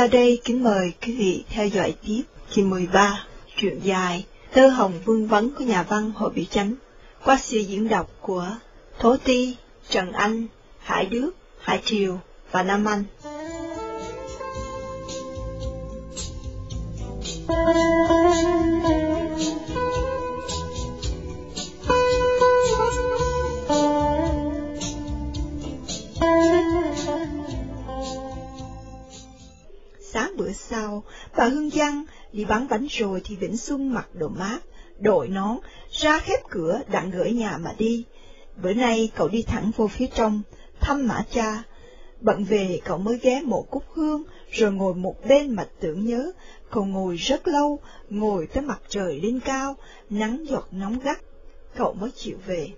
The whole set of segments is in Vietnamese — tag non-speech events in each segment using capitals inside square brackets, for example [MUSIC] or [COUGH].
Sau đây kính mời quý vị theo dõi tiếp kỳ 13, truyện dài Tơ Hồng Vương Vấn của nhà văn Hồ Biểu Chánh qua sự diễn đọc của Thố Ti, Trần Anh, Hải Đức, Hải Triều và Nam Anh. Bữa sau, bà Hương Giang đi bán bánh rồi thì Vĩnh Xuân mặc đồ mát, đội nón, ra khép cửa đặng gửi nhà mà đi. Bữa nay cậu đi thẳng vô phía trong, thăm mã cha. Bận về cậu mới ghé mộ cúc hương, rồi ngồi một bên mà tưởng nhớ. Cậu ngồi rất lâu, ngồi tới mặt trời lên cao, nắng giọt nóng gắt. Cậu mới chịu về.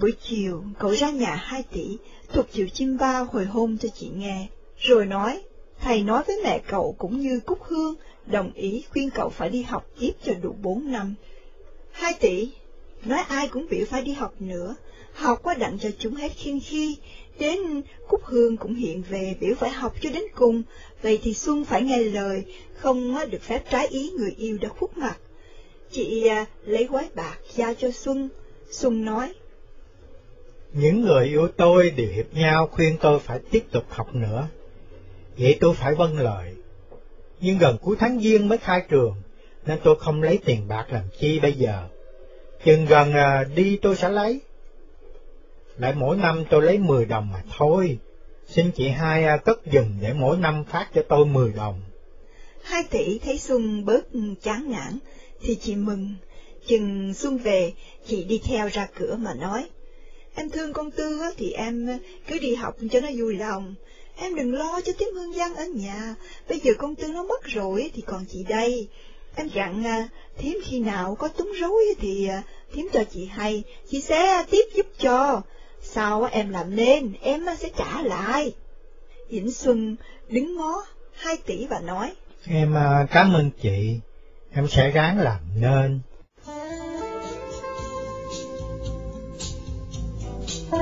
Buổi chiều, cậu ra nhà hai tỷ, thuộc chiều chim bao hồi hôm cho chị nghe, rồi nói, thầy nói với mẹ cậu cũng như Cúc Hương, đồng ý khuyên cậu phải đi học tiếp cho đủ bốn năm. Hai tỷ, nói ai cũng biểu phải đi học nữa, học quá đặng cho chúng hết khiên khi, đến Cúc Hương cũng hiện về biểu phải học cho đến cùng, vậy thì Xuân phải nghe lời, không được phép trái ý người yêu đã khuất mặt. Chị à, lấy quái bạc giao cho Xuân, Xuân nói. Những người yêu tôi đều hiệp nhau khuyên tôi phải tiếp tục học nữa, vậy tôi phải vâng lời. Nhưng gần cuối tháng Giêng mới khai trường, nên tôi không lấy tiền bạc làm chi bây giờ. Chừng gần à, đi tôi sẽ lấy. Lại mỗi năm tôi lấy 10 đồng mà thôi. Xin chị hai à, cất dùm để mỗi năm phát cho tôi 10 đồng. Hai tỷ thấy Xuân bớt chán nản, thì chị mừng. Chừng Xuân về, chị đi theo ra cửa mà nói. Em thương con Tư thì em cứ đi học cho nó vui lòng. Em đừng lo cho Tiếm Hương Giang ở nhà, bây giờ con Tư nó mất rồi thì còn chị đây. Em dặn à, Thiếm khi nào có túng rối thì à, Thiếm cho chị hay, chị sẽ tiếp giúp cho. Sau em làm nên, em sẽ trả lại. Vĩnh Xuân đứng ngó hai tỷ và nói. Em à, cảm ơn chị, em sẽ ráng làm nên. Kỳ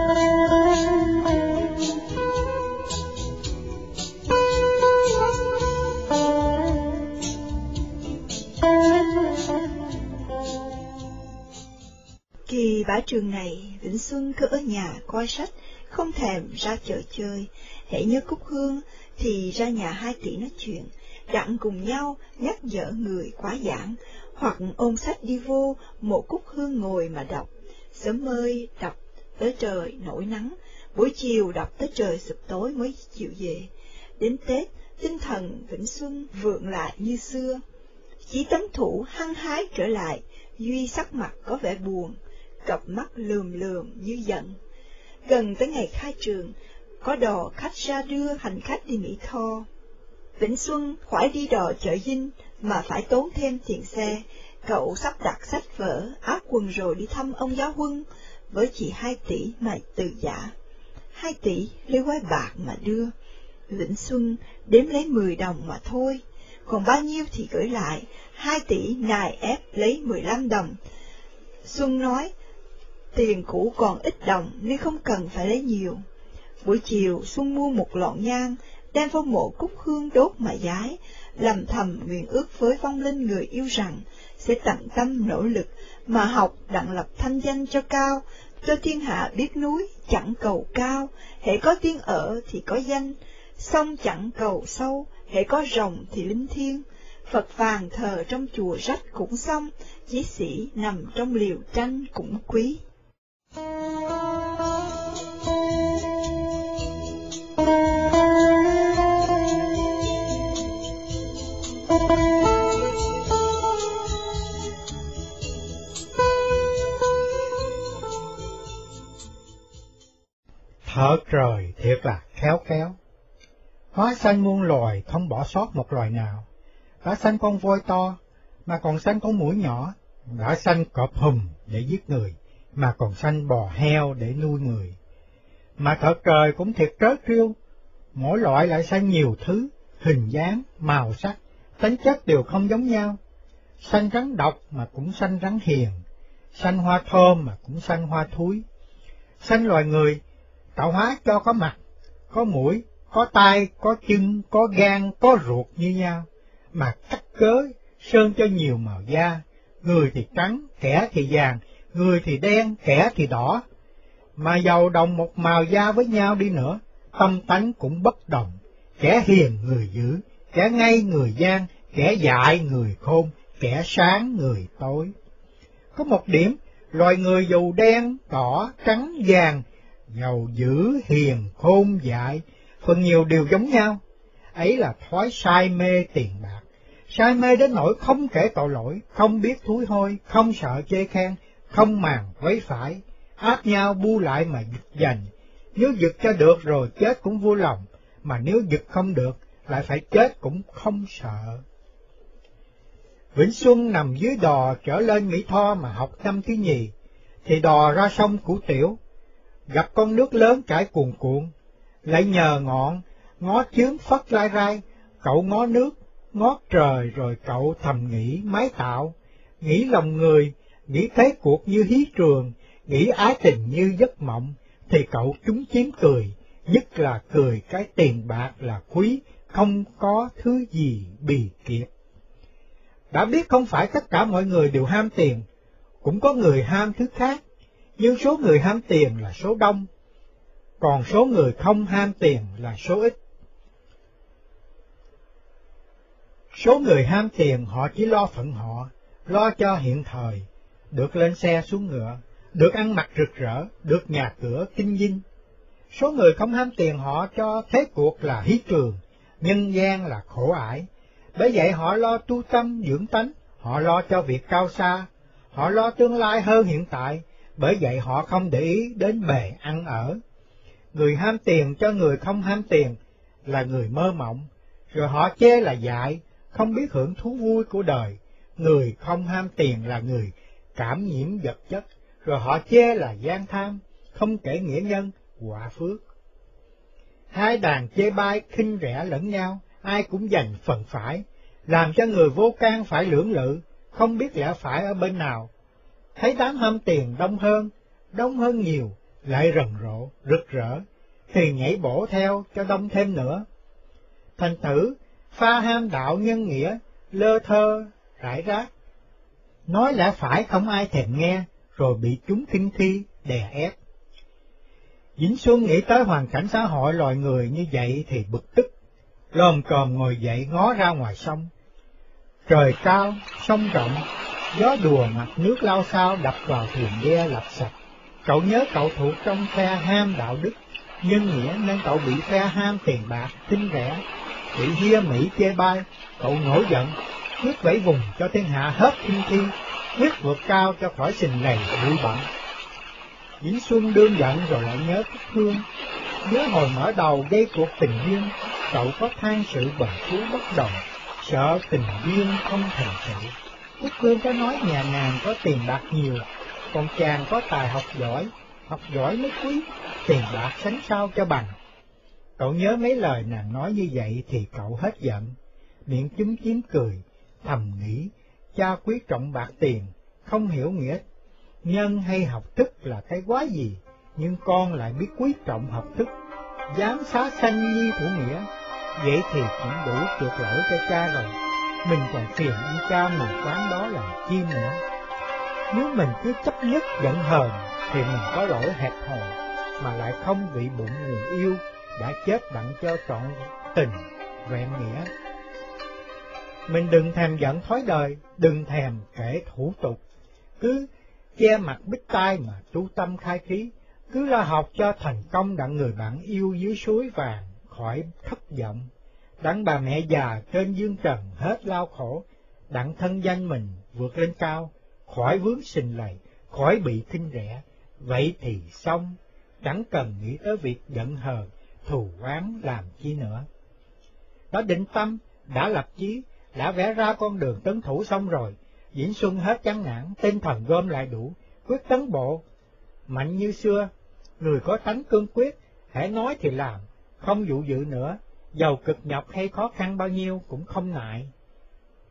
bả trường này, Vĩnh Xuân cứ ở nhà coi sách, không thèm ra chợ chơi. Hãy nhớ Cúc Hương thì ra nhà hai tỷ nói chuyện, đặng cùng nhau nhắc nhở người quá giảng, hoặc ôm sách đi vô, một Cúc Hương ngồi mà đọc. Sớm mơi đọc tới trời nổi nắng, buổi chiều đọc tới trời sụp tối mới chịu về. Đến Tết, tinh thần Vĩnh Xuân vượng lại như xưa. Chỉ tấm thủ hăng hái trở lại, Duy sắc mặt có vẻ buồn, cặp mắt lườm lườm như giận. Gần tới ngày khai trường, có đò khách ra đưa hành khách đi Mỹ Tho. Vĩnh Xuân khỏi đi đò chợ Dinh mà phải tốn thêm tiền xe, cậu sắp đặt sách vở, áo quần rồi đi thăm ông giáo huân, với chị hai tỷ mà từ giả. Hai tỷ lấy quái bạc mà đưa, Vĩnh Xuân đếm lấy mười đồng mà thôi, còn bao nhiêu thì gửi lại, hai tỷ nài ép lấy mười lăm đồng. Xuân nói, tiền cũ còn ít đồng nên không cần phải lấy nhiều. Buổi chiều, Xuân mua một lọn nhang, đem phong mộ cúc hương đốt mà giái, lầm thầm nguyện ước với vong linh người yêu rằng sẽ tận tâm nỗ lực mà học đặng lập thanh danh cho cao, cho thiên hạ biết núi chẳng cầu cao, hễ có tiếng ở thì có danh, sông chẳng cầu sâu, hễ có rồng thì linh thiêng. Phật vàng thờ trong chùa rách cũng xong, chí sĩ nằm trong liều tranh cũng quý. Thở trời thiệt là khéo khéo. Hóa sanh muôn loài không bỏ sót một loài nào. Đã sanh con voi to, mà còn sanh con mũi nhỏ. Đã sanh cọp hùm để giết người, mà còn sanh bò heo để nuôi người. Mà thợ trời cũng thiệt trớ trêu, mỗi loại lại sanh nhiều thứ, hình dáng, màu sắc, tính chất đều không giống nhau. Sanh rắn độc mà cũng sanh rắn hiền, sanh hoa thơm mà cũng sanh hoa thúi. Sanh loài người, tạo hóa cho có mặt, có mũi, có tay, có chân, có gan, có ruột như nhau, mà cắt cớ, sơn cho nhiều màu da, người thì trắng, kẻ thì vàng, người thì đen, kẻ thì đỏ, mà giàu đồng một màu da với nhau đi nữa, tâm tánh cũng bất đồng, kẻ hiền người dữ, kẻ ngay người gian, kẻ dại người khôn, kẻ sáng người tối. Có một điểm, loài người dù đen, đỏ, trắng, vàng, giàu dữ, hiền, khôn, dại, phần nhiều đều giống nhau. Ấy là thói sai mê tiền bạc, sai mê đến nỗi không kể tội lỗi, không biết thúi hôi, không sợ chê khen, không màng quấy phải, áp nhau bu lại mà giật giành. Nếu giật cho được rồi chết cũng vui lòng, mà nếu giật không được, lại phải chết cũng không sợ. Vĩnh Xuân nằm dưới đò trở lên Mỹ Tho mà học năm thứ nhì, thì đò ra sông Củ Tiểu, gặp con nước lớn chảy cuồn cuộn, lại nhờ ngọn, ngó chướng phất lai rai, cậu ngó nước, ngó trời rồi cậu thầm nghĩ mái tạo, nghĩ lòng người, nghĩ thế cuộc như hí trường, nghĩ ái tình như giấc mộng, thì cậu chúng chiếm cười, nhất là cười cái tiền bạc là quý, không có thứ gì bì kiệt. Đã biết không phải tất cả mọi người đều ham tiền, cũng có người ham thứ khác, nhưng số người ham tiền là số đông, còn số người không ham tiền là số ít. Số người ham tiền họ chỉ lo phận họ, lo cho hiện thời, được lên xe xuống ngựa, được ăn mặc rực rỡ, được nhà cửa kinh dinh. Số người không ham tiền họ cho thế cuộc là hí trường, nhân gian là khổ ải. Bởi vậy họ lo tu tâm dưỡng tánh, họ lo cho việc cao xa, họ lo tương lai hơn hiện tại, bởi vậy họ không để ý đến bề ăn ở. Người ham tiền cho người không ham tiền là người mơ mộng, rồi họ chê là dại, không biết hưởng thú vui của đời. Người không ham tiền là người cảm nhiễm vật chất, rồi họ chê là gian tham, không kể nghĩa nhân, quả phước. Hai đàn chê bai khinh rẻ lẫn nhau, ai cũng giành phần phải, làm cho người vô can phải lưỡng lự, không biết lẽ phải ở bên nào. Thấy đám ham tiền đông hơn, đông hơn nhiều, lại rần rộ, rực rỡ, thì nhảy bổ theo cho đông thêm nữa. Thành tử, pha ham đạo nhân nghĩa, lơ thơ, rải rác. Nói lẽ phải không ai thèm nghe, rồi bị chúng kinh thi, đè ép. Vĩnh Xuân nghĩ tới hoàn cảnh xã hội loài người như vậy thì bực tức, lồm còm ngồi dậy ngó ra ngoài sông. Trời cao, sông rộng, gió đùa mặt nước lao sao đập vào thuyền ghe lạch sạch. Cậu nhớ cậu thuộc trong phe ham đạo đức, nhân nghĩa nên cậu bị phe ham tiền bạc, tinh rẻ, bị hia mỹ chê bai, cậu nổi giận, quyết bảy vùng cho thiên hạ hết thiên thi, quyết vượt cao cho khỏi sình này bụi bặm. Vĩnh Xuân đương giận rồi lại nhớ thích thương, nhớ hồi mở đầu gây cuộc tình duyên, cậu có than sự bần phú bất đồng, sợ tình duyên không thành sự. Cúc Hương có nói nhà nàng có tiền bạc nhiều, còn chàng có tài học giỏi, học giỏi mới quý, tiền bạc sánh sao cho bằng. Cậu nhớ mấy lời nàng nói như vậy thì cậu hết giận, miệng chúm chím cười, thầm nghĩ, cha quý trọng bạc tiền, không hiểu nghĩa nhân hay học thức là cái quá gì, nhưng con lại biết quý trọng học thức, dám xá sanh nhi của nghĩa, vậy thì cũng đủ chuộc lỗi cho cha rồi, mình còn phiền ông cha mù quán đó làm chi nữa. Nếu mình cứ chấp nhất giận hờn, thì mình có lỗi hẹp hòi, mà lại không bị bụng người yêu đã chết đặng cho trọn tình, vẹn nghĩa. Mình đừng thèm giận thói đời, đừng thèm kể thủ tục, cứ che mặt bích tai mà tu tâm khai khí, cứ lo học cho thành công đặng người bạn yêu dưới suối vàng, khỏi thất vọng, đặng bà mẹ già trên dương trần hết lao khổ, đặng thân danh mình vượt lên cao, khỏi vướng sình lầy, khỏi bị thinh rẻ, vậy thì xong, chẳng cần nghĩ tới việc giận hờn, thù oán làm chi nữa. Đã định tâm, đã lập chí, đã vẽ ra con đường tấn thủ xong rồi, Diễn Xuân hết chán nản, tinh thần gom lại đủ, quyết tấn bộ, mạnh như xưa, người có tánh cương quyết, hãy nói thì làm, không dụ dự nữa, giàu cực nhọc hay khó khăn bao nhiêu cũng không ngại.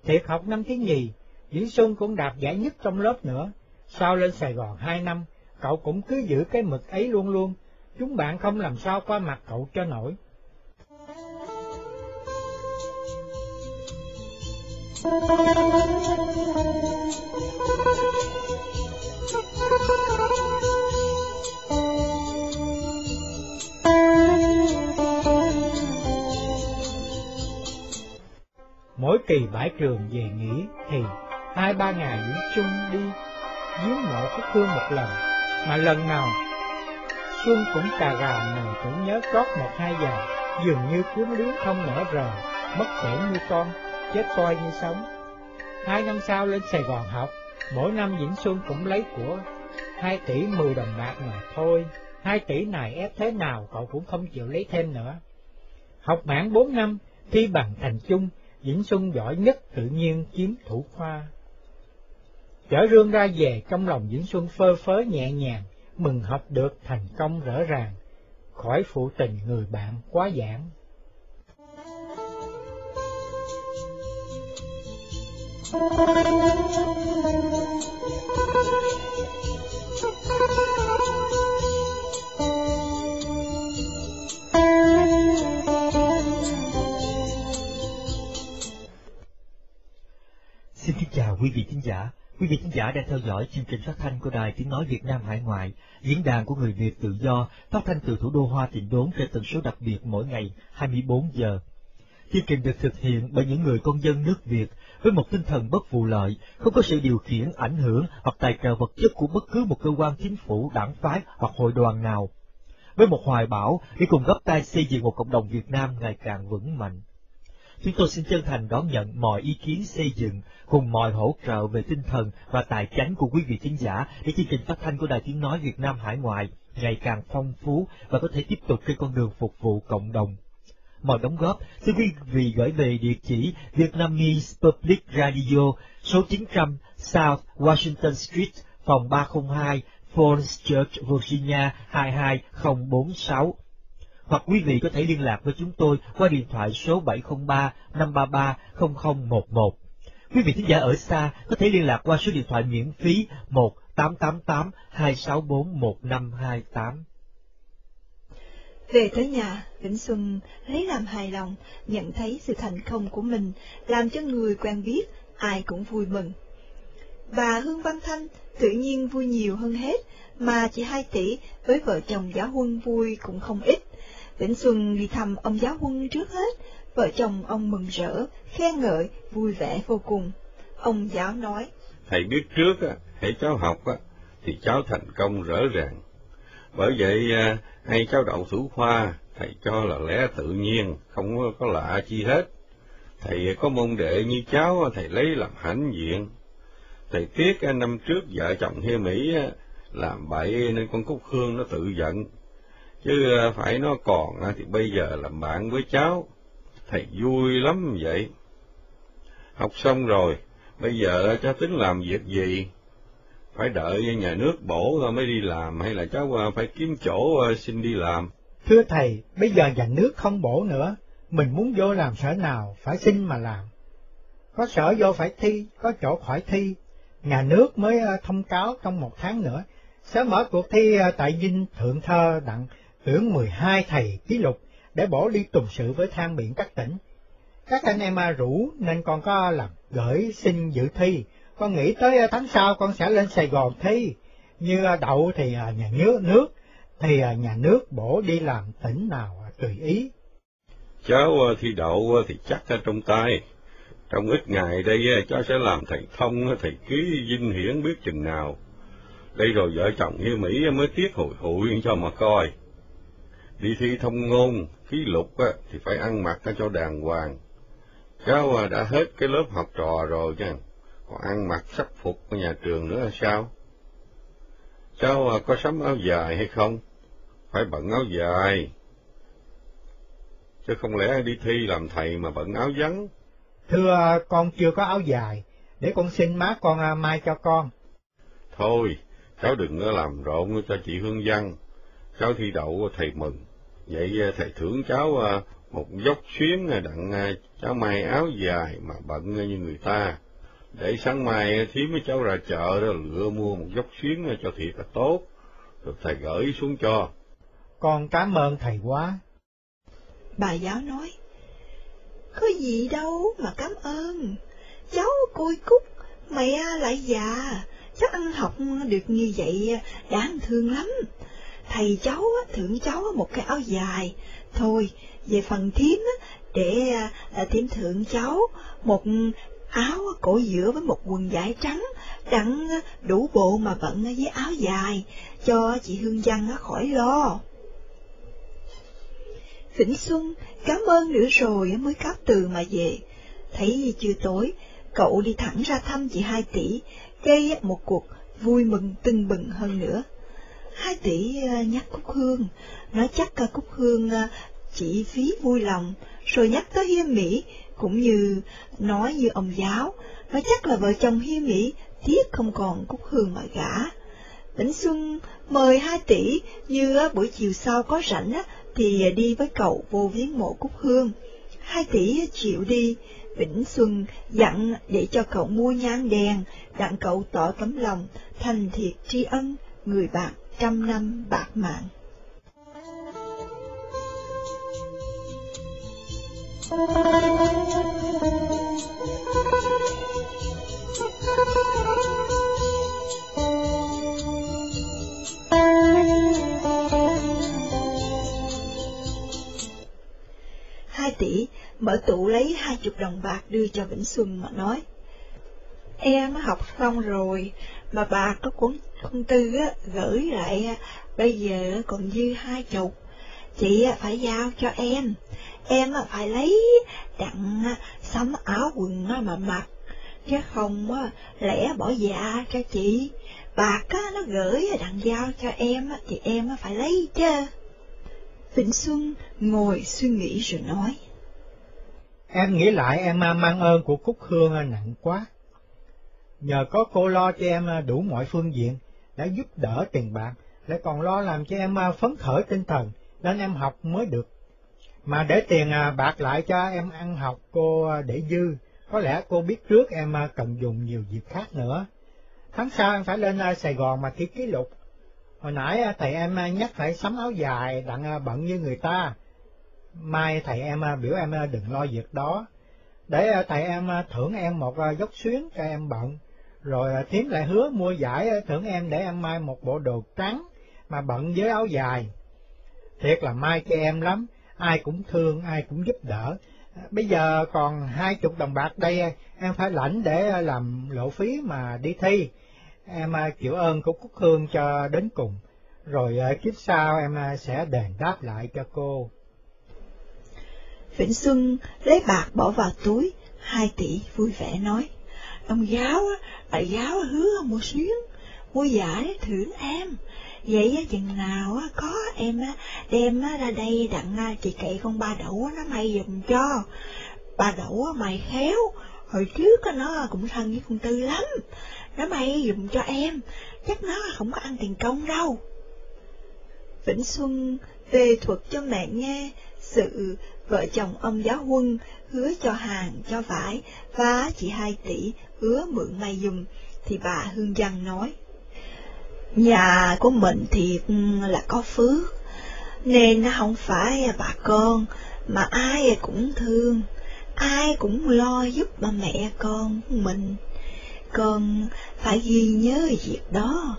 Thiệt học năm thứ nhì, Diễn Xuân cũng đạt giải nhất trong lớp nữa, sau lên Sài Gòn hai năm, cậu cũng cứ giữ cái mực ấy luôn luôn, chúng bạn không làm sao qua mặt cậu cho nổi. Mỗi kỳ bãi trường về nghỉ thì hai ba ngày Nguyễn chung đi giếng mộ Phúc Hương một lần, mà lần nào Xuân cũng cà gà nằm cũng nhớ cót một hai giờ, dường như cuốn luyến không nở rời, mất khổ như con, chết coi như sống. Hai năm sau lên Sài Gòn học, mỗi năm Vĩnh Xuân cũng lấy của hai tỷ mười đồng bạc mà thôi, hai tỷ này ép thế nào cậu cũng không chịu lấy thêm nữa. Học mãn bốn năm, thi bằng thành chung, Vĩnh Xuân giỏi nhất tự nhiên chiếm thủ khoa. Chở rương ra về trong lòng Vĩnh Xuân phơ phớ nhẹ nhàng, mừng học được thành công rõ ràng, khỏi phụ tình người bạn quá giảng. Xin kính chào quý vị khán giả. Quý vị khán giả đang theo dõi chương trình phát thanh của Đài Tiếng Nói Việt Nam Hải Ngoại, diễn đàn của người Việt tự do, phát thanh từ thủ đô Hoa Tịnh Đốn trên tần số đặc biệt mỗi ngày 24 giờ. Chương trình được thực hiện bởi những người công dân nước Việt với một tinh thần bất vụ lợi, không có sự điều khiển, ảnh hưởng hoặc tài trợ vật chất của bất cứ một cơ quan chính phủ, đảng phái hoặc hội đoàn nào. Với một hoài bão để cùng góp tay xây dựng một cộng đồng Việt Nam ngày càng vững mạnh. Chúng tôi xin chân thành đón nhận mọi ý kiến xây dựng cùng mọi hỗ trợ về tinh thần và tài chánh của quý vị khán giả để chương trình phát thanh của Đài Tiếng Nói Việt Nam Hải Ngoại ngày càng phong phú và có thể tiếp tục trên con đường phục vụ cộng đồng. Mọi đóng góp xin quý vị gửi về địa chỉ Vietnamese Public Radio số 900 South Washington Street, phòng 302, Falls Church, Virginia 22046 hoặc quý vị có thể liên lạc với chúng tôi qua điện thoại số 703 533 0011. Quý vị thính giả ở xa có thể liên lạc qua số điện thoại miễn phí 1 888 264 1528. Về tới nhà, Vĩnh Xuân lấy làm hài lòng, nhận thấy sự thành công của mình, làm cho người quen biết, ai cũng vui mừng. Bà Hương Văn Thanh tự nhiên vui nhiều hơn hết, mà chị hai tỷ với vợ chồng giáo huân vui cũng không ít. Vĩnh Xuân đi thăm ông giáo huân trước hết, vợ chồng ông mừng rỡ, khen ngợi, vui vẻ vô cùng. Ông giáo nói, Thầy biết trước, hãy cháu học thì cháu thành công rõ ràng. Bởi vậy, à, hay cháu đậu thủ khoa, thầy cho là lẽ tự nhiên, không có lạ chi hết. Thầy có môn đệ như cháu, thầy lấy làm hãnh diện. Thầy tiếc à, năm trước vợ chồng Hiê Mỹ à, làm bậy nên con Cúc Hương nó tự giận. Chứ phải nó còn thì bây giờ làm bạn với cháu. Thầy vui lắm vậy. Học xong rồi, bây giờ cháu tính làm việc gì? Phải đợi nhà nước bổ mới đi làm hay là cháu à, phải kiếm chỗ à, xin đi làm? Thưa thầy, bây giờ nhà nước không bổ nữa, mình muốn vô làm sở nào phải xin mà làm. Có sở vô phải thi, có chỗ khỏi thi. Nhà nước mới à, thông cáo trong một tháng nữa, sẽ mở cuộc thi tại Vinh, Thượng Thơ đặng tuyển 12 thầy ký lục để bổ đi tùng sự với thang biển các tỉnh. Các anh em rủ nên con có làm gửi xin dự thi, con nghĩ tới à, tháng sau con sẽ lên Sài Gòn thi. Như à, đậu thì à, nhà nước, nước thì nhà nước bổ đi làm tỉnh nào tùy ý. Cháu thi đậu thì chắc ở trong tay. Trong ít ngày đây cháu sẽ làm thầy thông, thầy ký dinh hiển biết chừng nào. Đây rồi vợ chồng như Mỹ mới tiếc hồi hụi cho mà coi. Đi thi thông ngôn, ký lục thì phải ăn mặc cho đàng hoàng. Cháu đã hết cái lớp học trò rồi chứ, còn ăn mặc sắc phục của nhà trường nữa là sao? Cháu à, có sắm áo dài hay không? Phải bận áo dài. Chứ không lẽ đi thi làm thầy mà bận áo vắng? Thưa con chưa có áo dài, để con xin má con à, mai cho con. Thôi, cháu đừng có làm rộn cho chị Hương Văn. Cháu thi đậu thầy mừng. Vậy à, thầy thưởng cháu à, một dốc xuyến à, đặng cháu may áo dài mà bận như người ta. Để sáng mai thím với cháu ra chợ đó lựa mua một dốc xuyến cho thiệt là tốt. Rồi thầy gửi xuống cho. Con cảm ơn thầy quá. Bà giáo nói, có gì đâu mà cảm ơn. cháu côi cúc, mẹ lại già, cháu ăn học được như vậy đáng thương lắm. Thầy cháu thưởng cháu một cái áo dài, thôi về phần thím để à, thím thưởng cháu một áo cổ giữa với một quần vải trắng, đặng ờ, đủ bộ mà bận ờ, với áo dài, cho chị Hương Văn ờ, khỏi lo. Vĩnh Xuân cảm ơn nữa rồi mới cáo từ mà về. Thấy chưa tối, cậu đi thẳng ra thăm chị hai tỷ, gây một cuộc vui mừng tưng bừng hơn nữa. Hai tỷ nhắc Cúc Hương, nói chắc Cúc Hương chỉ phí vui lòng, rồi nhắc tới Hiên Mỹ, cũng như nói như ông giáo, và chắc là vợ chồng Hiên Mỹ tiếc không còn Cúc Hương mà gả. Vĩnh Xuân mời hai tỷ như buổi chiều sau có rảnh thì đi với cậu vô viếng mộ Cúc Hương. Hai tỷ chịu đi, Vĩnh Xuân dặn để cho cậu mua nhang đèn, đặng cậu tỏ tấm lòng, thành thiệt tri ân, người bạn trăm năm bạc mạng. Hai tỷ mở tủ lấy hai chục đồng bạc đưa cho Vĩnh Xuân mà nói. Em học xong rồi, mà bà có cuốn thông tư á, gửi lại, bây giờ còn dư hai chục. Chị phải giao cho em, em phải lấy đặng sắm áo quần mà mặc, chứ không lẽ bỏ dạ cho chị. Bạc nó gửi đặng giao cho em thì em phải lấy chứ. Vĩnh Xuân ngồi suy nghĩ rồi nói. Em nghĩ lại em à, mang ơn của Cúc Hương à, nặng quá. Nhờ có cô lo cho em à, đủ mọi phương diện, đã giúp đỡ tiền bạc, lại còn lo làm cho em phấn khởi tinh thần, nên em học mới được. Mà để tiền à, bạc lại cho em ăn học cô à, để dư, có lẽ cô biết trước em à, cần dùng nhiều dịp khác nữa. Tháng sau em phải lên Sài Gòn mà ký ký lục. Hồi nãy thầy em nhắc phải sắm áo dài đặng bận như người ta, mai thầy em biểu em đừng lo việc đó, để thầy em thưởng em một dốc xuyến cho em bận, rồi thím lại hứa mua giải thưởng em để em mai một bộ đồ trắng mà bận với áo dài. Thiệt là mai cho em lắm, ai cũng thương, ai cũng giúp đỡ. Bây giờ còn hai chục đồng bạc đây em phải lãnh để làm lộ phí mà đi thi. Em à, chịu ơn của Cúc Hương cho đến cùng, rồi à, kiếp sau em à, sẽ đền đáp lại cho cô. Vĩnh Xuân lấy bạc bỏ vào túi, hai tỷ vui vẻ nói, ông giáo, bà giáo hứa một xuyến, mua giải thưởng em, vậy chừng nào có em đem ra đây đặng à, chị cậy con ba đậu nó may dùm cho, ba đậu mày khéo, hồi trước nó cũng thân với con Tư lắm, nó may dùm cho em, chắc nó không có ăn tiền công đâu. Vĩnh Xuân về thuật cho mẹ nghe sự vợ chồng ông giáo quân hứa cho hàng cho vải và chị hai tỷ hứa mượn may dùng, thì bà Hương giang nói, Nhà của mình thiệt ừ, là có phước, nên nó không phải bà con, mà ai cũng thương, ai cũng lo giúp bà mẹ con mình. Con phải ghi nhớ việc đó.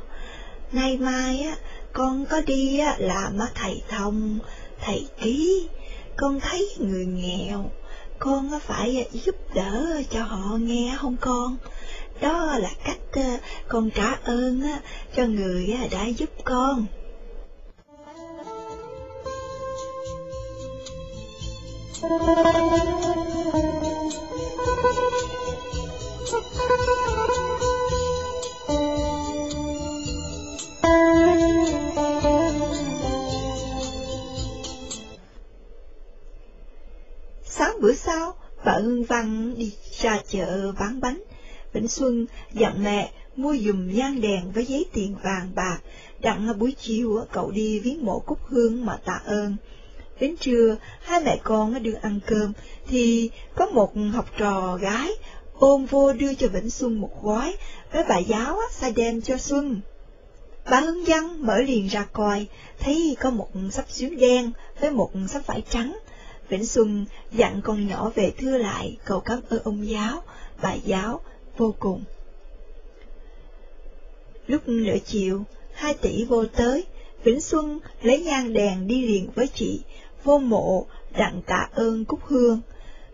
Nay mai á, con có đi á, làm thầy thông, thầy ký, con thấy người nghèo, con phải giúp đỡ cho họ nghe không con? Đó là cách ờ, con trả ơn cho người đã giúp con. Sáng bữa sau, bà Hương Văn đi ra chợ bán bánh. Vĩnh Xuân dặn mẹ mua dùm nhang đèn với giấy tiền vàng bạc, đặng buổi chiều cậu đi viếng mộ Cúc Hương mà tạ ơn. Đến trưa, hai mẹ con đưa ăn cơm, thì có một học trò gái ôm vô đưa cho Vĩnh Xuân một gói, với bà giáo sai đem cho Xuân. Bà Hương Văn mở liền ra coi, thấy có một sắp xuyến đen với một sắp vải trắng, Vĩnh Xuân dặn con nhỏ về thưa lại cầu cảm ơn ông giáo, bà giáo vô cùng. Lúc nửa chiều, hai tỷ vô tới, Vĩnh Xuân lấy nhang đèn đi liền với chị, vô mộ đặng tạ ơn Cúc Hương.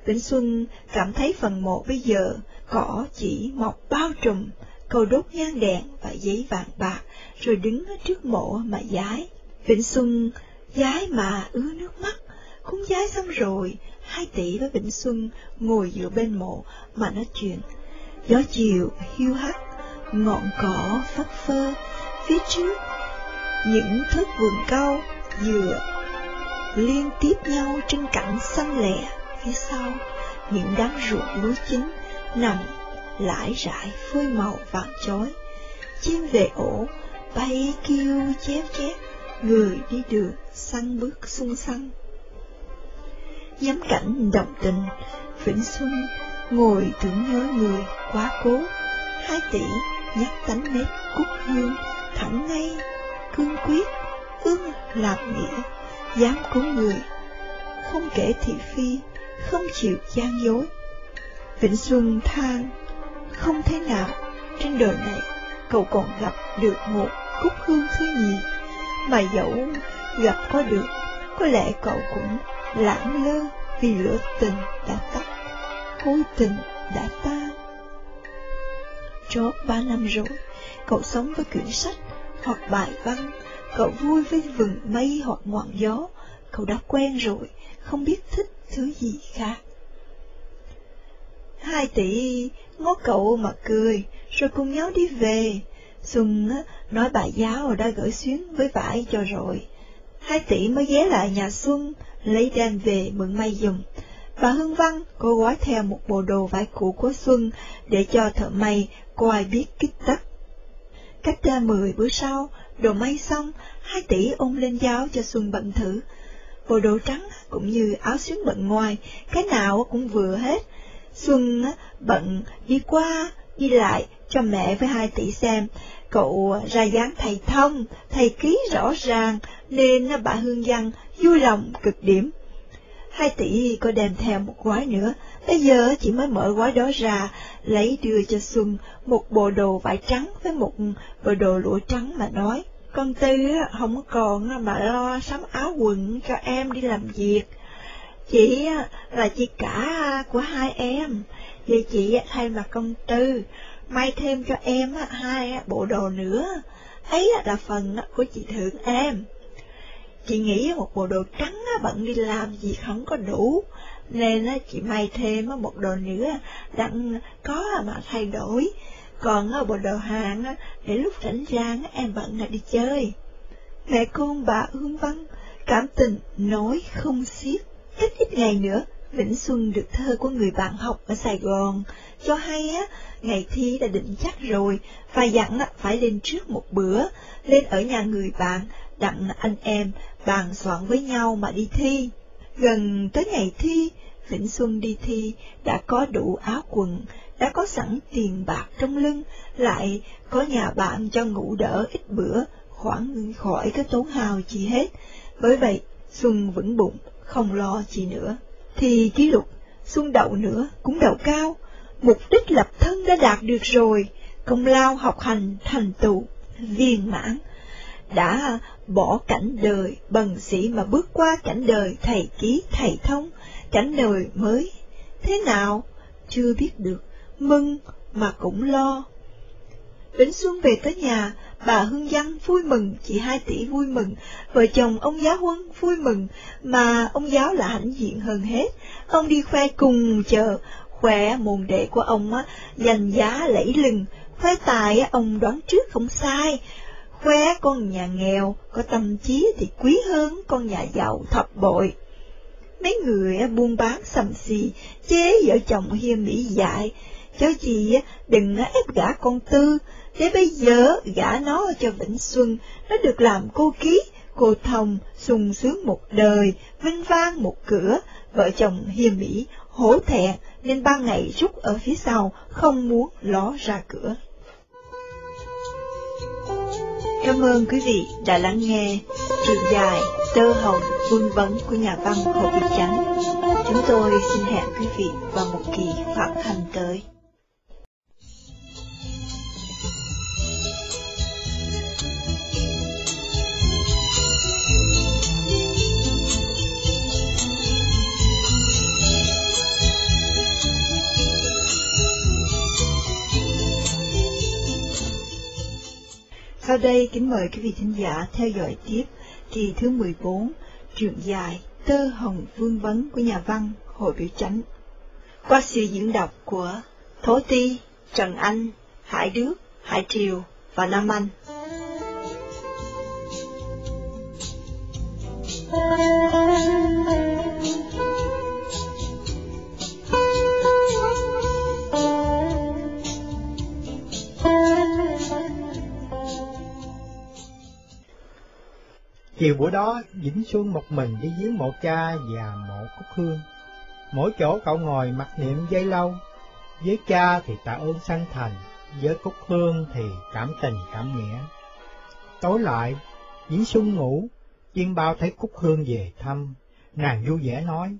Vĩnh Xuân cảm thấy phần mộ bây giờ cỏ chỉ mọc bao trùm, cầu đốt nhang đèn và giấy vàng bạc, rồi đứng ở trước mộ mà giái. Vĩnh Xuân giái mà ứa nước mắt, cũng giái xong rồi, hai tỷ với Vĩnh Xuân ngồi giữa bên mộ mà nói chuyện. Gió chiều hiu hắt, ngọn cỏ phất phơ, phía trước những thớt vườn cau dừa liên tiếp nhau trên cảnh xanh lẻ phía sau những đám ruộng lúa chín nằm lải rải phơi màu vàng chói. Chim về ổ bay kêu chép chép người đi đường săn bước xung xăng ngắm cảnh động tình vĩnh xuân ngồi tưởng nhớ người quá cố, hai tỷ nhắc tánh nét cúc hương thẳng ngay. Cương quyết, ương làm nghĩa, dám cứu người, không kể thị phi, không chịu gian dối. Vĩnh xuân than không thế nào, trên đời này cậu còn gặp được một cúc hương thứ nhì mà dẫu gặp có được, có lẽ cậu cũng lãng lơ vì lửa tình đã tắt hối tình đã tan trót ba năm rồi cậu sống với quyển sách hoặc bài văn, cậu vui với vừng mây hoặc ngọn gió, cậu đã quen rồi, không biết thích thứ gì khác. Hai tỷ ngó cậu mà cười, rồi cùng nhau đi về. Xuân nói bà giáo đã gửi xuyến với vải cho rồi. Hai tỷ mới ghé lại nhà Xuân, lấy đem về mượn may dùng. Bà Hương Văn cô gói theo một bộ đồ vải cũ của Xuân để cho thợ may coi biết kích tắc. Cách ra mười bữa sau, đồ may xong, hai tỷ ôm lên giáo cho Xuân bận thử. Bộ đồ trắng cũng như áo xuyến bận ngoài, cái nào cũng vừa hết. Xuân bận đi qua, đi lại cho mẹ với hai tỷ xem. Cậu ra dáng thầy thông, thầy ký rõ ràng, nên bà Hương Văn vui lòng cực điểm. Hai tỷ có đem theo một gói nữa, bây giờ chỉ mới mở gói đó ra, lấy đưa cho Xuân một bộ đồ vải trắng với một bộ đồ lụa trắng mà nói. Con Tư không còn mà lo sắm áo quần cho em đi làm việc. Chị là chị cả của hai em, vậy chị thay mặt công Tư, may thêm cho em hai bộ đồ nữa. Ấy là phần của chị thưởng em. Chị nghĩ một bộ đồ trắng bận đi làm gì không có đủ, nên chị may thêm một đồ nữa đặng có mà thay đổi. Còn bộ đồ hàng để lúc rảnh rang em bận đi chơi. Mẹ con bà Hương Văn cảm tình nói không xiết. Cách ít ngày nữa, Vĩnh Xuân được thơ của người bạn học ở Sài Gòn, cho hay á, ngày thi đã định chắc rồi, và dặn phải lên trước một bữa, lên ở nhà người bạn, đặng anh em bàn soạn với nhau mà đi thi. Gần tới ngày thi, Vĩnh Xuân đi thi đã có đủ áo quần, đã có sẵn tiền bạc trong lưng, lại có nhà bạn cho ngủ đỡ ít bữa, khoảng khỏi cái tốn hào chi hết. Bởi vậy, Xuân vững bụng, không lo gì nữa. Thì ký lục, Xuân đậu nữa, cũng đậu cao, mục đích lập thân đã đạt được rồi, công lao học hành thành tựu viên mãn đã bỏ cảnh đời bần sĩ mà bước qua cảnh đời thầy ký thầy thông, cảnh đời mới. Thế nào? Chưa biết được, mừng mà cũng lo. Vĩnh Xuân về tới nhà, bà Hương Văn vui mừng, chị hai tỷ vui mừng, vợ chồng ông giáo huân vui mừng, mà ông giáo là hãnh diện hơn hết. Ông đi khoe cùng chờ, khoe môn đệ của ông á, giành giá lẫy lừng, khoe tài ông đoán trước không sai, khoe con nhà nghèo có tâm trí thì quý hơn con nhà giàu thập bội. Mấy người buôn bán sầm xì, chế vợ chồng hiêm mỹ dại, cho chị đừng ép gả con tư, thế bây giờ gả nó cho Vĩnh Xuân, nó được làm cô ký, cô thông, sung sướng một đời, vinh vang một cửa, vợ chồng hiêm mỹ, hổ thẹn, nên ban ngày rút ở phía sau, không muốn ló ra cửa. Cảm ơn quý vị đã lắng nghe trường dài, Tơ Hồng Vương vấn của nhà văn Hồ Việt Chánh. Chúng tôi xin hẹn quý vị vào một kỳ phát hành tới. Sau đây kính mời quý vị thính giả theo dõi tiếp kỳ thứ 14, truyện dài Tơ Hồng Vương Vấn của nhà văn Hội Biểu Chánh. Qua sự diễn đọc của Thố Ti, Trần Anh, Hải Đức, Hải Triều và Nam Anh. Chiều bữa đó, Vĩnh Xuân một mình đi giếng mộ cha và mộ Cúc Hương. Mỗi chỗ cậu ngồi mặc niệm dây lâu, với cha thì tạ ơn sanh thành, với Cúc Hương thì cảm tình cảm nghĩa. Tối lại, Vĩnh Xuân ngủ, Chiên bao thấy Cúc Hương về thăm, nàng vui vẻ nói,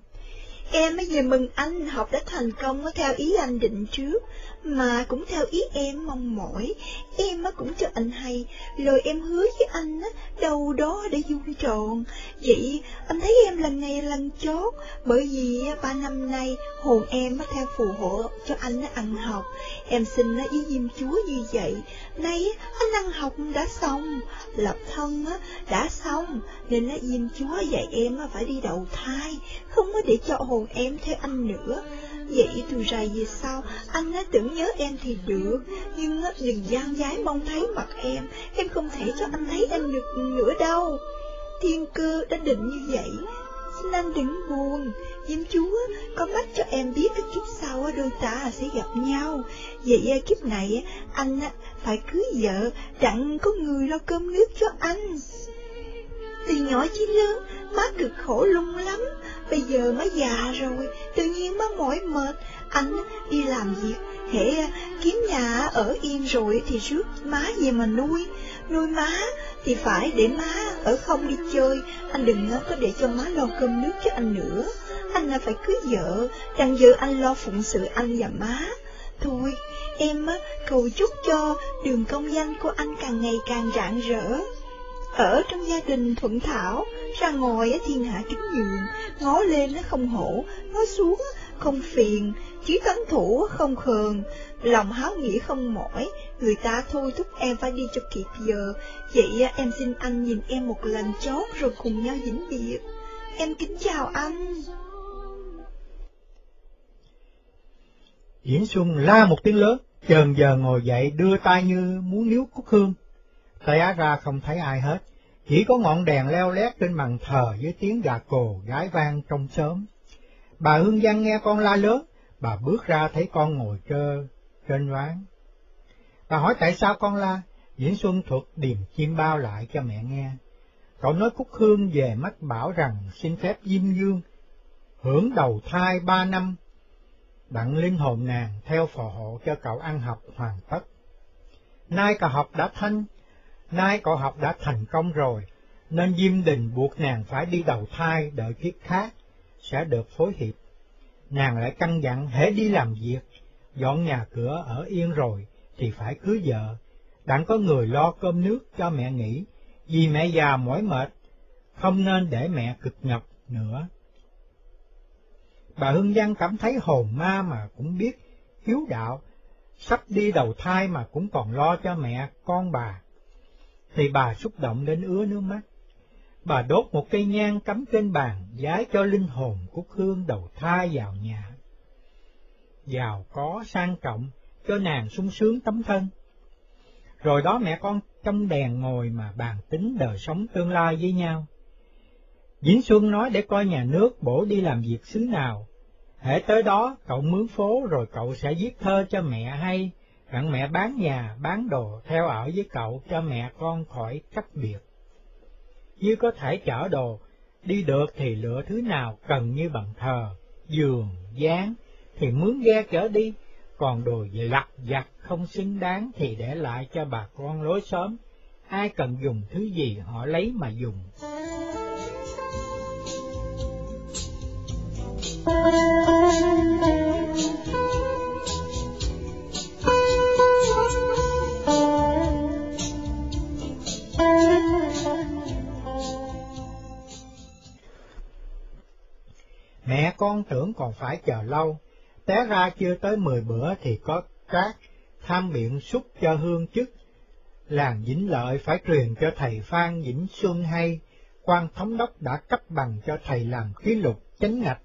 Em mới về mừng anh học đã thành công theo ý anh định trước, mà cũng theo ý em mong mỏi. Em cũng cho anh hay, lời em hứa với anh á, đâu đó để vuông tròn. Vậy anh thấy em lần này lần chót, bởi vì ba năm nay hồn em theo phù hộ cho anh ăn học. Em xin với Diêm Chúa như vậy, nay anh ăn học đã xong, lập thân đã xong, nên Diêm Chúa dạy em phải đi đầu thai, không có để cho hồn em theo anh nữa. Vậy từ rày về sau, anh ấy tưởng nhớ em thì được, nhưng đừng gian giái mong thấy mặt em, em không thể cho anh thấy em được nữa đâu. Thiên cơ đã định như vậy, xin anh đừng buồn, Diêm Chúa có mắt cho em biết cái kiếp sau đôi ta sẽ gặp nhau. Vậy kiếp này anh phải cưới vợ, đặng có người lo cơm nước cho anh. Từ nhỏ chí lớn, má cực khổ lung lắm, bây giờ má già rồi, tự nhiên má mỏi mệt, anh đi làm việc, hệ à, kiếm nhà ở yên rồi thì rước má về mà nuôi, nuôi má thì phải để má ở không đi chơi, anh đừng à, có để cho má lo cơm nước cho anh nữa, anh là phải cưới vợ, đằng giờ anh lo phụng sự anh và má. Thôi, em à, cầu chúc cho đường công danh của anh càng ngày càng rạng rỡ. Ở trong gia đình thuận thảo, ra ngồi thiên hạ kính nhường, ngó lên nó không hổ, ngó xuống không phiền, chí tấn thủ không khờn, lòng háo nghĩa không mỏi, người ta thôi thúc em phải đi cho kịp giờ, vậy em xin anh nhìn em một lần chót rồi cùng nhau vĩnh biệt. Em kính chào anh. Diễn Xuân la một tiếng lớn, chờn giờ ngồi dậy đưa tay như muốn níu cúc hương. Tay á ra không thấy ai hết, chỉ có ngọn đèn leo lét trên bàn thờ với tiếng gà cồ gái vang trong sớm Bà Hương Giang nghe con la lớn, bà bước ra thấy con ngồi trơ trên ván. Bà hỏi tại sao con la, Diễn Xuân thuật điềm chim bao lại cho mẹ nghe. Cậu nói Cúc Hương về mách bảo rằng xin phép Diêm Dương, hưởng đầu thai ba năm, đặng linh hồn nàng theo phò hộ cho cậu ăn học hoàn tất. Nay cậu học đã thanh, nay cậu học đã thành công rồi, nên Diêm Đình buộc nàng phải đi đầu thai đợi kiếp khác, sẽ được phối hiệp. Nàng lại căn dặn hễ đi làm việc, dọn nhà cửa ở yên rồi, thì phải cưới vợ, đặng có người lo cơm nước cho mẹ nghỉ, vì mẹ già mỏi mệt, không nên để mẹ cực nhọc nữa. Bà Hương Giang cảm thấy hồn ma mà cũng biết hiếu đạo, sắp đi đầu thai mà cũng còn lo cho mẹ con bà. Thì bà xúc động đến ứa nước mắt. Bà đốt một cây nhang cắm trên bàn, giái cho linh hồn cúc hương đầu thai vào nhà. Giàu có sang trọng, cho nàng sung sướng tấm thân. Rồi đó mẹ con trong đèn ngồi mà bàn tính đời sống tương lai với nhau. Diễn Xuân nói để coi nhà nước bổ đi làm việc xứ nào. Hễ tới đó, cậu mướn phố rồi cậu sẽ viết thơ cho mẹ hay, bạn mẹ bán nhà, bán đồ, theo ở với cậu cho mẹ con khỏi cách biệt. Như có thể chở đồ, đi được thì lựa thứ nào cần như bằng thờ, giường, dáng, thì mướn ghe chở đi, còn đồ lặt vặt không xứng đáng thì để lại cho bà con lối xóm, ai cần dùng thứ gì họ lấy mà dùng. Mẹ con tưởng còn phải chờ lâu, té ra chưa tới mười bữa thì có cát tham biện xúc cho hương chức, làng Vĩnh Lợi phải truyền cho thầy Phan Vĩnh Xuân hay, quan thống đốc đã cấp bằng cho thầy làm ký lục chánh ngạch,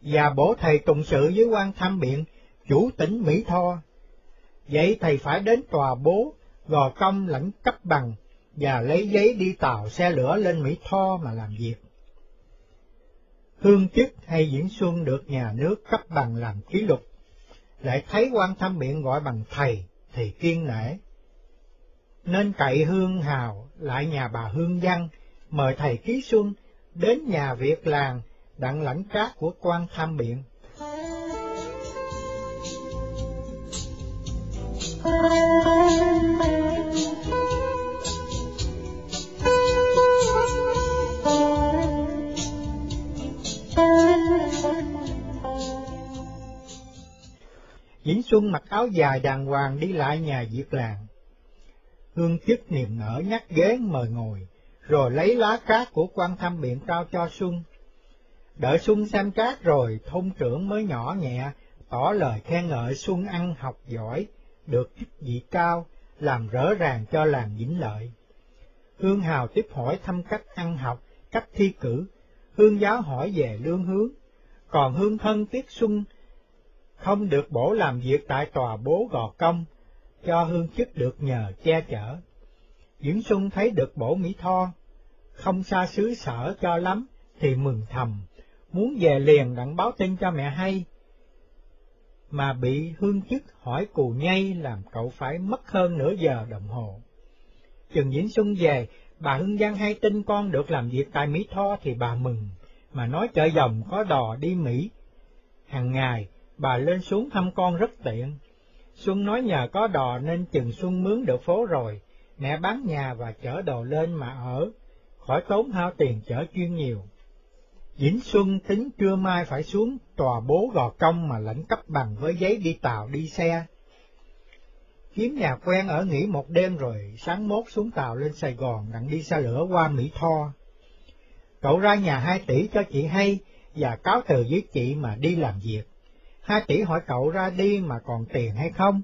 và bổ thầy tụng sự với quan tham biện, chủ tỉnh Mỹ Tho. Vậy thầy phải đến tòa bố, gò công lãnh cấp bằng, và lấy giấy đi tàu xe lửa lên Mỹ Tho mà làm việc. Hương chức hay diễn xuân được nhà nước cấp bằng làm ký lục, lại thấy quan tham biện gọi bằng thầy thì kiên nể. Nên cậy Hương Hào lại nhà bà Hương Văn, mời thầy ký xuân đến nhà Việt làng đặng lãnh cát của quan tham biện. Vĩnh Xuân mặc áo dài đàng hoàng đi lại nhà diệt làng. Hương chức niềm nở nhắc ghế mời ngồi, rồi lấy lá cát của quan thăm biện trao cho Xuân. Đợi Xuân xem cát rồi, thôn trưởng mới nhỏ nhẹ, tỏ lời khen ngợi Xuân ăn học giỏi, được chức vị cao, làm rỡ ràng cho làng Vĩnh Lợi. Hương Hào tiếp hỏi thăm cách ăn học, cách thi cử, Hương giáo hỏi về lương hướng, còn Hương thân tiếp Xuân không được bổ làm việc tại tòa bố gò công, cho hương chức được nhờ che chở. Diễn Xuân thấy được bổ Mỹ Tho, không xa xứ sở cho lắm, thì mừng thầm, muốn về liền đặng báo tin cho mẹ hay. Mà bị hương chức hỏi cù nhây làm cậu phải mất hơn nửa giờ đồng hồ. Chừng Diễn Xuân về, bà Hương Giang hay tin con được làm việc tại Mỹ Tho thì bà mừng, mà nói chợ dòng có đò đi Mỹ. Hàng ngày, bà lên xuống thăm con rất tiện. Xuân nói nhờ có đò nên chừng Xuân mướn được phố rồi, mẹ bán nhà và chở đồ lên mà ở, khỏi tốn hao tiền chở chuyên nhiều. Vĩnh Xuân tính trưa mai phải xuống tòa bố gò công mà lãnh cấp bằng với giấy đi tàu đi xe. Kiếm nhà quen ở nghỉ một đêm rồi sáng mốt xuống tàu lên Sài Gòn đặng đi xe lửa qua Mỹ Tho. Cậu ra nhà hai tỷ cho chị hay và cáo từ với chị mà đi làm việc. Hai tỷ hỏi cậu ra đi mà còn tiền hay không?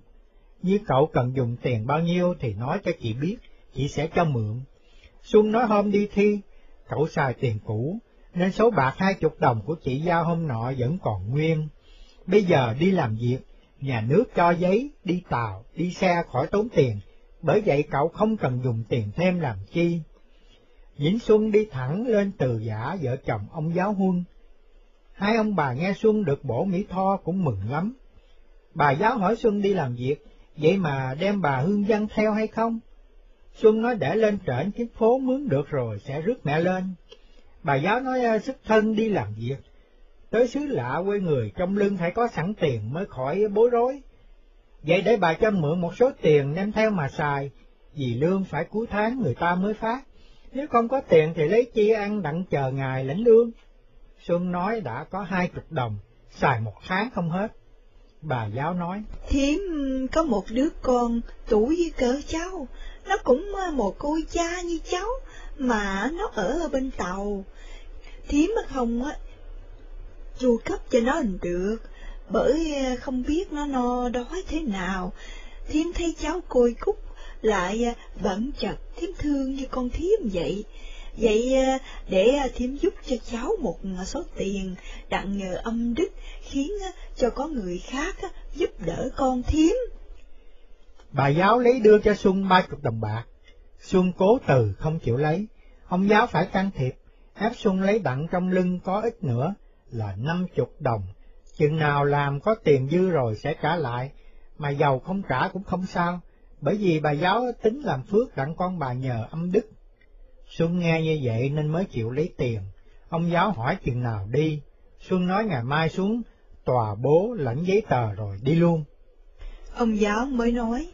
Như cậu cần dùng tiền bao nhiêu thì nói cho chị biết, chị sẽ cho mượn. Xuân nói hôm đi thi, cậu xài tiền cũ, nên số bạc hai chục đồng của chị giao hôm nọ vẫn còn nguyên. Bây giờ đi làm việc, nhà nước cho giấy, đi tàu, đi xe khỏi tốn tiền, bởi vậy cậu không cần dùng tiền thêm làm chi. Vĩnh Xuân đi thẳng lên từ giả vợ chồng ông giáo huân, Hai ông bà nghe Xuân được bổ Mỹ Tho cũng mừng lắm. Bà giáo hỏi Xuân đi làm việc, vậy mà đem bà Hương Văn theo hay không? Xuân nói để lên trển kiếm phố mướn được rồi sẽ rước mẹ lên. Bà giáo nói ờ, sức thân đi làm việc. Tới xứ lạ quê người trong lưng phải có sẵn tiền mới khỏi bối rối. Vậy để bà cho mượn một số tiền đem theo mà xài, vì lương phải cuối tháng người ta mới phát. Nếu không có tiền thì lấy chi ăn đặng chờ ngày lãnh lương. Xuân nói đã có hai chục đồng, xài một tháng không hết. Bà giáo nói, Thiếm có một đứa con tuổi với cỡ cháu, nó cũng một cô cha như cháu, mà nó ở bên tàu. Thiếm không á, chu cấp cho nó được, bởi ờ, không biết nó no đói thế nào. Thiếm thấy cháu côi cúc, lại ờ, bẩn chật thiếm thương như con thiếm vậy. Vậy ờ, để ờ, thím giúp cho cháu một ờ, số tiền đặng nhờ âm đức khiến cho có người khác giúp đỡ con thím. Bà giáo lấy đưa cho Xuân ba chục đồng bạc. Xuân cố từ không chịu lấy. Ông giáo phải can thiệp, ép Xuân lấy đặng trong lưng có ít nữa là năm chục đồng. Chừng nào làm có tiền dư rồi sẽ trả lại, mà giàu không trả cũng không sao, bởi vì bà giáo tính làm phước đặng con bà nhờ âm đức Xuân nghe như vậy nên mới chịu lấy tiền. Ông giáo hỏi chừng nào đi. Xuân nói ngày mai xuống tòa bố lãnh giấy tờ rồi đi luôn. Ông giáo mới nói.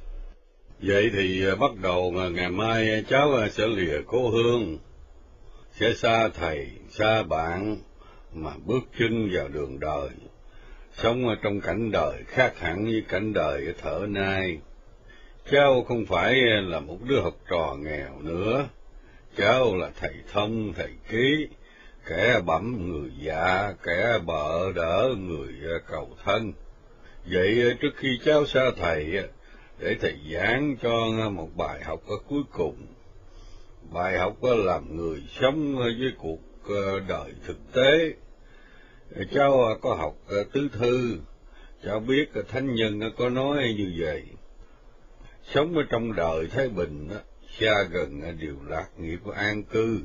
Vậy thì à, bắt đầu ngày mai cháu à, sẽ lìa cô Hương, sẽ xa thầy, xa bạn, mà bước chân vào đường đời. Sống trong cảnh đời khác hẳn với cảnh đời ở thở nay. Cháu không phải là một đứa học trò nghèo nữa cháu là thầy thân thầy ký, kẻ bẩm người dạ, kẻ bợ đỡ người ờ, cầu thân. Vậy ờ, trước khi cháu xa thầy, ờ, để thầy giảng cho một bài học ở cuối cùng. Bài học làm người sống với cuộc đời thực tế. Cháu có học tứ thư, cháu biết thánh nhân có nói như vậy. Sống ở trong đời Thái Bình, xa gần điều lạc nghiệp an cư,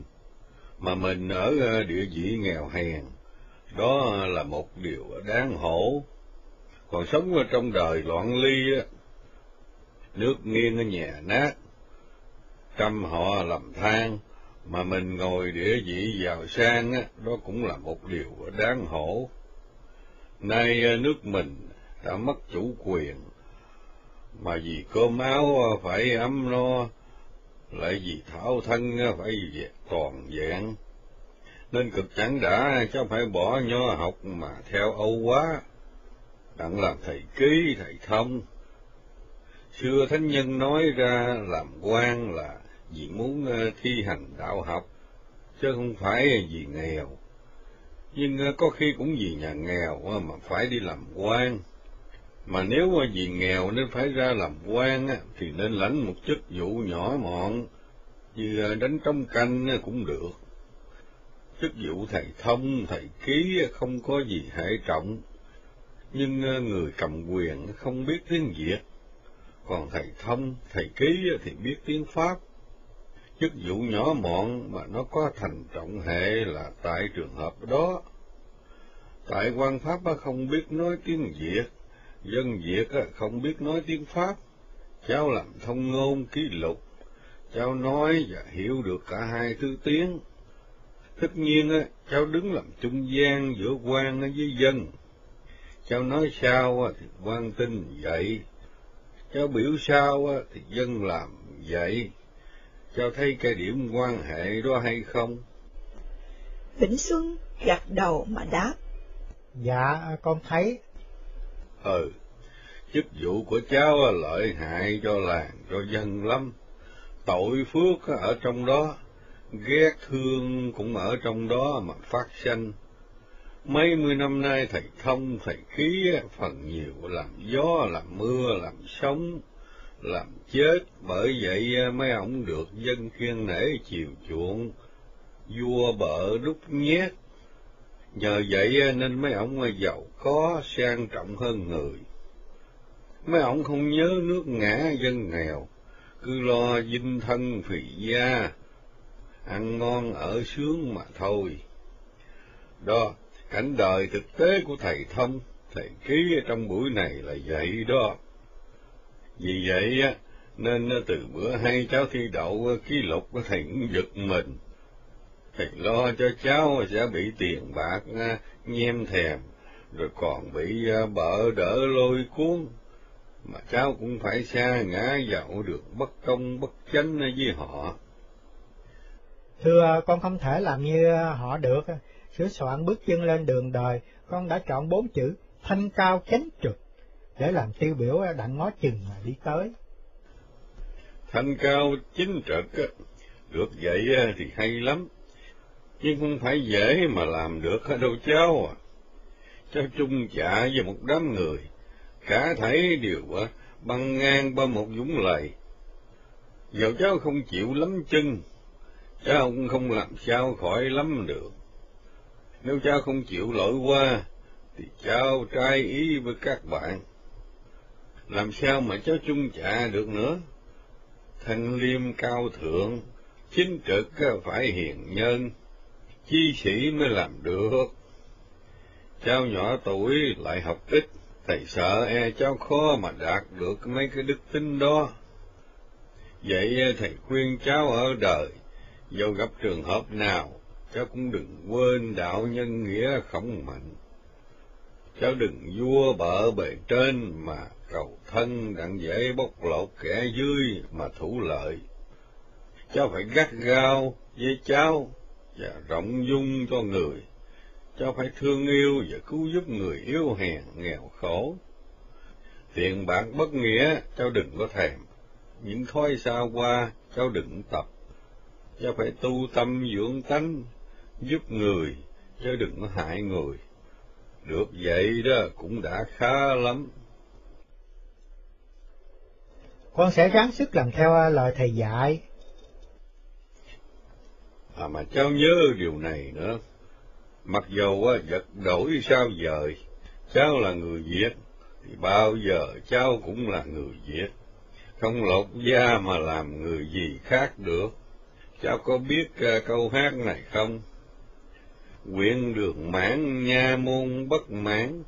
mà mình ở ờ, địa vị nghèo hèn, đó là một điều đáng hổ. Còn sống trong đời loạn ly, nước nghiêng nhà nát, trăm họ làm than, mà mình ngồi địa vị giàu sang, đó cũng là một điều đáng hổ. Nay ờ, nước mình đã mất chủ quyền, mà vì cơm áo ờ, phải ấm no, lại vì thảo thân phải toàn vẹn, nên cực chẳng đã cho phải bỏ nho học mà theo âu quá, đặng làm thầy ký, thầy thông. Xưa thánh nhân nói ra làm quan là vì muốn ờ, thi hành đạo học, chứ không phải vì nghèo. Nhưng ờ, có khi cũng vì nhà nghèo mà phải đi làm quan. Mà nếu vì nghèo nên phải ra làm quan thì nên lãnh một chức vụ nhỏ mọn, như à, đánh trống canh cũng được. Chức vụ thầy thông, thầy ký không có gì hệ trọng, nhưng à, người cầm quyền không biết tiếng Việt, còn thầy thông, thầy ký thì biết tiếng Pháp. Chức vụ nhỏ mọn mà nó có thành trọng hệ là tại trường hợp đó. Tại quan Pháp không biết nói tiếng Việt, dân Việt không biết nói tiếng Pháp, cháu làm thông ngôn ký lục, cháu nói và hiểu được cả hai thứ tiếng. Tất nhiên cháu đứng làm trung gian giữa quan với dân. Cháu nói sao thì quan tin vậy, cháu biểu sao thì dân làm vậy. Cháu thấy cái điểm quan hệ đó hay không? Vĩnh Xuân gật đầu mà đáp. Dạ, con thấy. Ừ, chức vụ của cháu lợi hại cho làng, cho dân lắm. Tội phước ở trong đó, ghét thương cũng ở trong đó mà phát sanh. Mấy mươi năm nay thầy thông, thầy khí phần nhiều làm gió, làm mưa, làm sóng, làm chết, bởi vậy mấy ông được dân khiên nể chiều chuộng, vua bợ đúc nhét. Nhờ vậy nên mấy ông giàu có, sang trọng hơn người. Mấy ông không nhớ nước ngã dân nghèo, cứ lo dinh thân phì gia, ăn ngon ở sướng mà thôi. Đó, cảnh đời thực tế của thầy thông, thầy ký trong buổi này là vậy đó. Vì vậy á, nên từ bữa hai cháu thi đậu ký lục thầy cũng giật mình. Thầy lo cho cháu sẽ bị tiền bạc nhem thèm, rồi còn bị bợ đỡ lôi cuốn, mà cháu cũng phải xa ngã vào được bất công bất chánh với họ. Thưa con không thể làm như họ được, sửa soạn bước chân lên đường đời, con đã chọn bốn chữ thanh cao chánh trực để làm tiêu biểu đặng ngó chừng mà đi tới. Thanh cao chính trực, được vậy thì hay lắm, nhưng không phải dễ mà làm được đâu cháu à. Cháu chung chạ với một đám người, cả thấy đều băng ngang qua một dũng lầy. Dẫu cháu không chịu lắm chân, cháu cũng không làm sao khỏi lắm được. Nếu cháu không chịu lỗi qua, thì cháu trai ý với các bạn. Làm sao mà cháu chung chạ được nữa? Thanh liêm cao thượng, chính trực phải hiền nhân, chi sĩ mới làm được. Cháu nhỏ tuổi lại học ít, thầy sợ e cháu khó mà đạt được mấy cái đức tính đó. Vậy thầy khuyên cháu ở đời, dù gặp trường hợp nào, cháu cũng đừng quên đạo nhân nghĩa khổng mạnh. Cháu đừng vua bợ bề trên mà cầu thân đặng dễ bóc lột kẻ dưới mà thủ lợi. Cháu phải gắt gao với cháu và rộng dung cho người. cho phải thương yêu và cứu giúp người yếu hèn, nghèo khổ. Tiền bạc bất nghĩa, cháu đừng có thèm. Những thói xa qua, cháu đừng tập. Cháu phải tu tâm dưỡng tánh, giúp người, cháu đừng có hại người. Được vậy đó cũng đã khá lắm. Con sẽ ráng sức làm theo à, lời thầy dạy. À mà cháu nhớ điều này nữa. Mặc dầu á, vật đổi sao dời, cháu là người Việt, thì bao giờ cháu cũng là người Việt. Không lột da mà làm người gì khác được. Cháu có biết uh, câu hát này không? Quyện đường mãn nha môn bất mãn,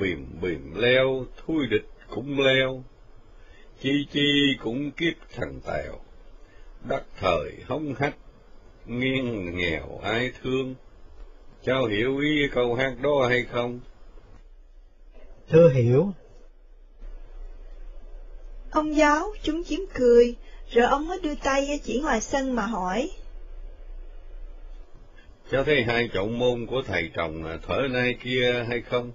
bìm bìm leo, thui địch cũng leo, chi chi cũng kiếp thằng tèo, đất thời hống hách, nghiêng nghèo ai thương. Cháu hiểu ý câu hát đó hay không? Thưa hiểu. Ông giáo, chúng chiếm cười, rồi ông mới đưa tay chỉ ngoài sân mà hỏi. Cháu thấy hai chậu môn của thầy trồng thở nay kia hay không?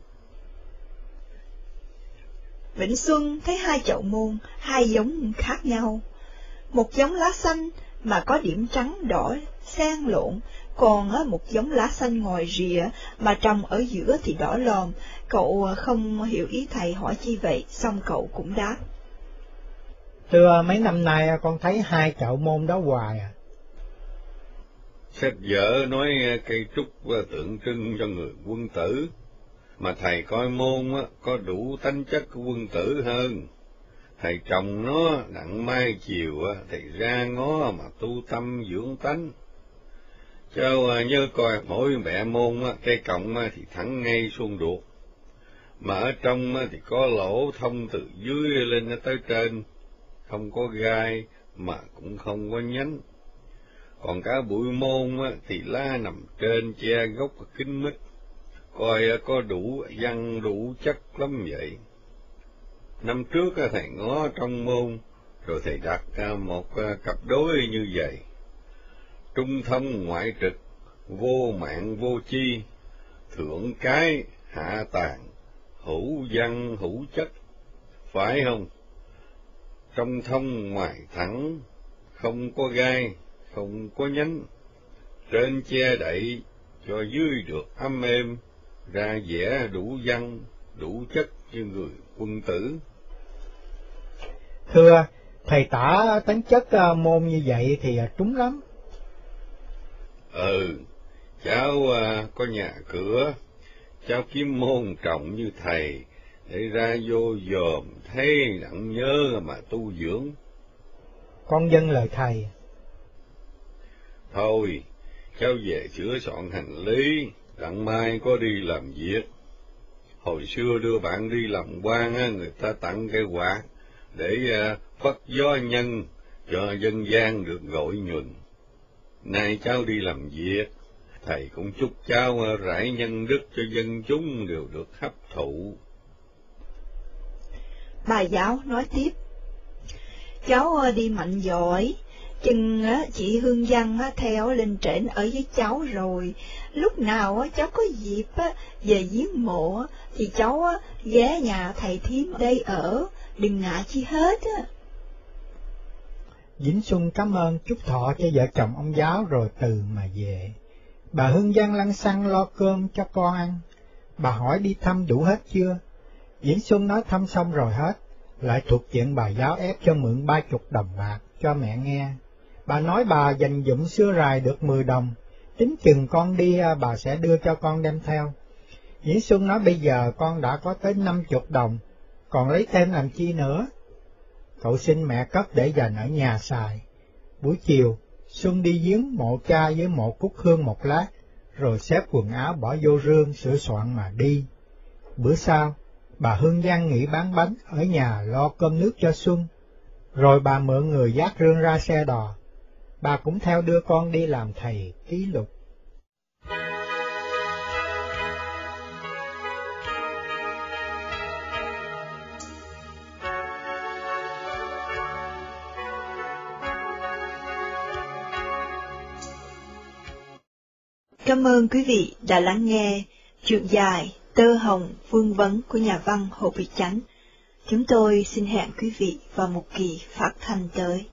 Vĩnh Xuân thấy hai chậu môn, hai giống khác nhau. Một giống lá xanh mà có điểm trắng đỏ xen lộn, còn một giống lá xanh ngòi rìa mà trồng ở giữa thì đỏ lòm. Cậu không hiểu ý thầy hỏi chi vậy, xong cậu cũng đáp. Thưa mấy năm nay con thấy hai chậu môn đó hoài à. Sách vở nói cây trúc tượng trưng cho người quân tử, mà thầy coi môn á, có đủ tánh chất của quân tử hơn. Thầy trồng nó đặng mai chiều thầy ra ngó mà tu tâm dưỡng tánh. cho à, nhớ coi mỗi mẹ môn cây cọng thì thẳng ngay xuông ruột, mà ở trong thì có lỗ thông từ dưới lên tới trên, không có gai mà cũng không có nhánh. Còn cả bụi môn thì lá nằm trên che gốc kín mít coi có đủ văn đủ chất lắm vậy. Năm trước thầy ngó trong môn, rồi thầy đặt một à, cặp đối như vậy. Trung thông ngoại trực, vô mạng vô chi, thượng cái, hạ tàn, hữu văn hữu chất, phải không? Trong thông ngoài thẳng, không có gai, không có nhánh, trên che đậy, cho dưới được âm êm, ra vẻ đủ văn, đủ chất như người quân tử. Thưa, thầy tả tính chất à, môn như vậy thì à, trúng lắm. Ừ, cháu uh, có nhà cửa, cháu kiếm môn trọng như thầy, để ra vô dòm thấy nặng nhớ mà tu dưỡng. Con dân lời thầy. Thôi, cháu về sửa soạn hành lý, đặng mai có đi làm việc. Hồi xưa đưa bạn đi làm quan á, người ta tặng cái quạt để à, phát phất gió nhân cho dân gian được gọi nhuận. Nay cháu đi làm việc, thầy cũng chúc cháu à, rải nhân đức cho dân chúng đều được hấp thụ. Bà giáo nói tiếp, cháu à, đi mạnh giỏi, chừng chị Hương Văn theo lên trển ở với cháu rồi, lúc nào cháu có dịp về giếng mộ thì cháu ghé nhà thầy thím đây ở, đừng ngại chi hết á. Vĩnh Xuân cảm ơn chúc thọ cho vợ chồng ông giáo rồi từ mà về. Bà Hương Giang lăn xăng lo cơm cho con ăn. Bà hỏi đi thăm đủ hết chưa? Vĩnh Xuân nói thăm xong rồi hết, lại thuộc chuyện bà giáo ép cho mượn ba chục đồng bạc cho mẹ nghe. Bà nói bà dành dụm xưa rài được mười đồng, tính chừng con đi à, bà sẽ đưa cho con đem theo. Nhĩ Xuân nói bây giờ con đã có tới năm chục đồng, còn lấy thêm làm chi nữa? Cậu xin mẹ cất để dành ở nhà xài. Buổi chiều, Xuân đi giếng mộ cha với mộ cúc hương một lát, rồi xếp quần áo bỏ vô rương sửa soạn mà đi. Bữa sau, bà Hương Giang nghỉ bán bánh ở nhà lo cơm nước cho Xuân, rồi bà mượn người dắt rương ra xe đò. Bà cũng theo đưa con đi làm thầy ký lục. Cảm ơn quý vị đã lắng nghe chuyện dài, Tơ Hồng, Vương Vấn của nhà văn Hồ Việt Chánh. Chúng tôi xin hẹn quý vị vào một kỳ phát thanh tới.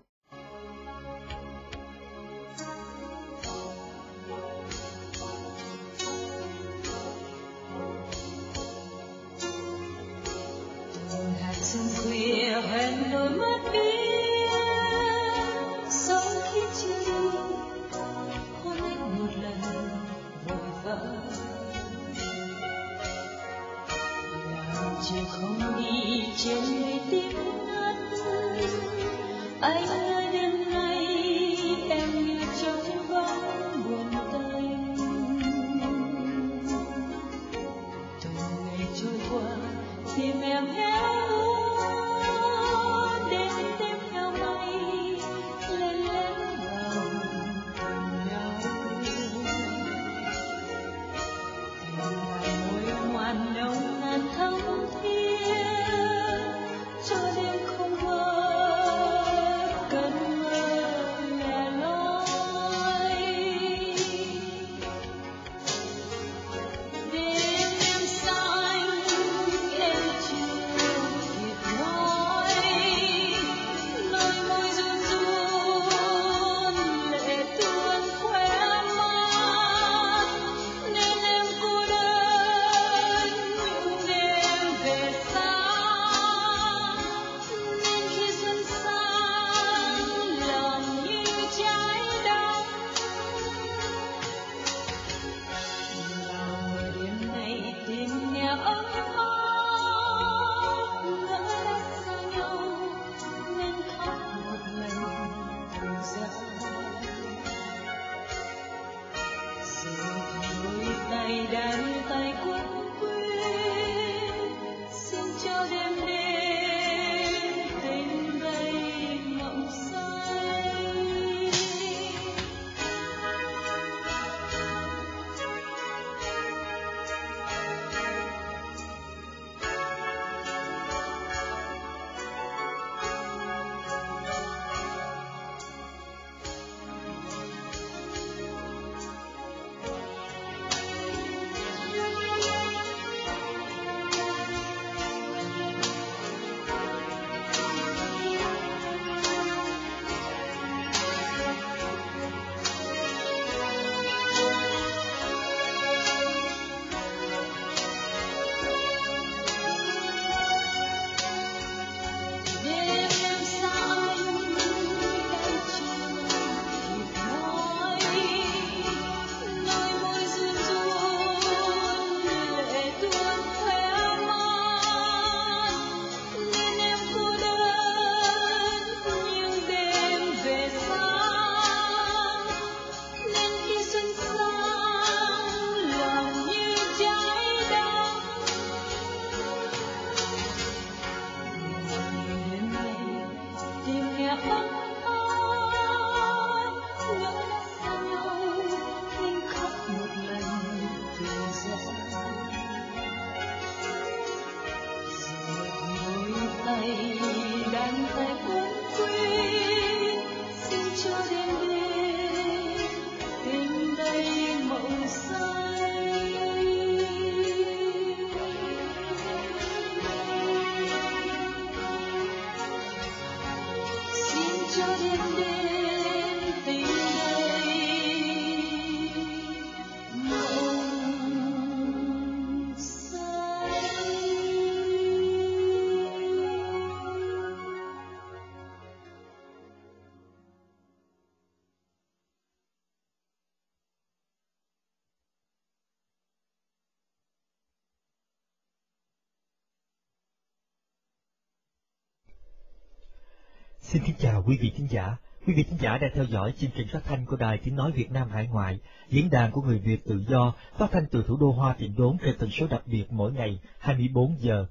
Xin kính chào quý vị khán giả. Quý vị khán giả đang theo dõi chương trình phát thanh của Đài Tiếng Nói Việt Nam Hải Ngoại, diễn đàn của người Việt tự do, phát thanh từ thủ đô Hoa Tịnh Đốn trên tần số đặc biệt mỗi ngày 24 giờ.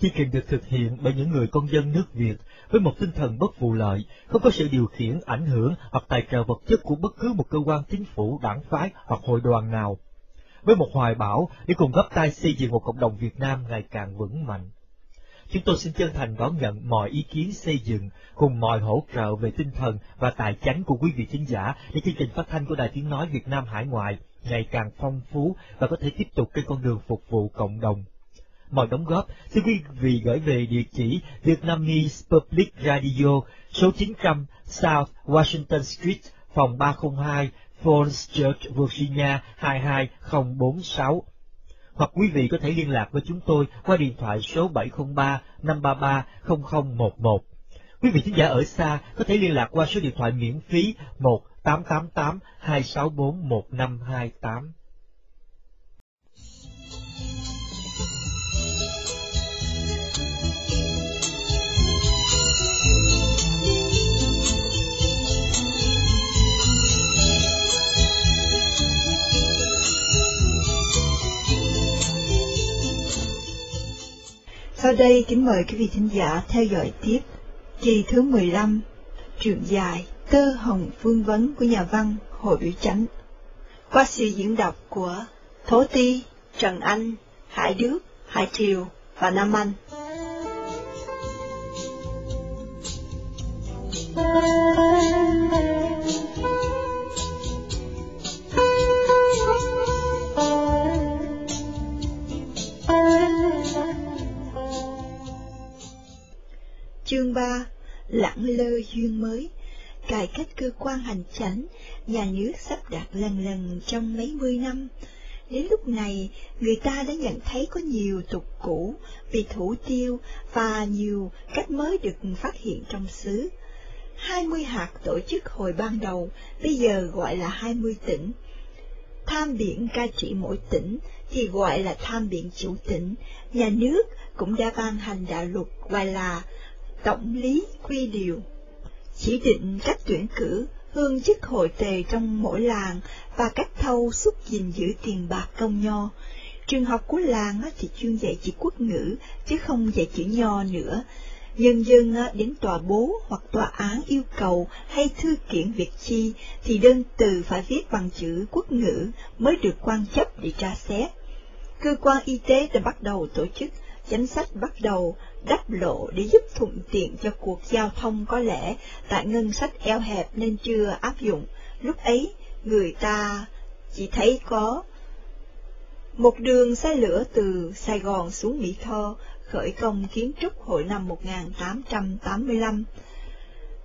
Chương trình được thực hiện bởi những người công dân nước Việt với một tinh thần bất vụ lợi, không có sự điều khiển, ảnh hưởng hoặc tài trợ vật chất của bất cứ một cơ quan chính phủ, đảng phái hoặc hội đoàn nào. Với một hoài bão để cùng góp tay xây dựng một cộng đồng Việt Nam ngày càng vững mạnh. Chúng tôi xin chân thành đón nhận mọi ý kiến xây dựng cùng mọi hỗ trợ về tinh thần và tài chánh của quý vị khán giả để chương trình phát thanh của Đài Tiếng Nói Việt Nam Hải Ngoại ngày càng phong phú và có thể tiếp tục trên con đường phục vụ cộng đồng. Mọi đóng góp xin quý vị gửi về địa chỉ Vietnamese Public Radio số 900 South Washington Street, phòng 302, Falls Church, Virginia 22046 hoặc quý vị có thể liên lạc với chúng tôi qua điện thoại số 703 533 0011. Quý vị thính giả ở xa có thể liên lạc qua số điện thoại miễn phí 1888 264 1528. Sau đây kính mời quý vị thính giả theo dõi tiếp kỳ thứ 15, truyện dài Tơ Hồng Phương Vấn của nhà văn Hồ Biểu Chánh. Qua sự diễn đọc của Thố Ti, Trần Anh, Hải Đức, Hải Triều và Nam Anh. Lơ duyên mới Cải cách cơ quan hành chánh, nhà nước sắp đặt lần lần trong mấy mươi năm. Đến lúc này, người ta đã nhận thấy có nhiều tục cũ bị thủ tiêu và nhiều cách mới được phát hiện trong xứ. Hai mươi hạt tổ chức hồi ban đầu, bây giờ gọi là hai mươi tỉnh. Tham biện ca trị mỗi tỉnh thì gọi là tham biện chủ tỉnh. Nhà nước cũng đã ban hành đạo luật gọi là tổng lý quy điều, chỉ định cách tuyển cử hương chức hội tề trong mỗi làng và cách thâu xúc gìn giữ tiền bạc công nho. Trường học của làng thì chuyên dạy chỉ quốc ngữ, chứ không dạy chữ nho nữa. Nhân dân đến tòa bố hoặc tòa án yêu cầu hay thư kiện việc chi thì đơn từ phải viết bằng chữ quốc ngữ mới được quan chấp để tra xét. Cơ quan y tế đã bắt đầu tổ chức chánh sách bắt đầu đắp lộ để giúp thuận tiện cho cuộc giao thông có lẽ tại ngân sách eo hẹp nên chưa áp dụng. Lúc ấy, người ta chỉ thấy có một đường xe lửa từ Sài Gòn xuống Mỹ Tho khởi công kiến trúc hồi năm 1885.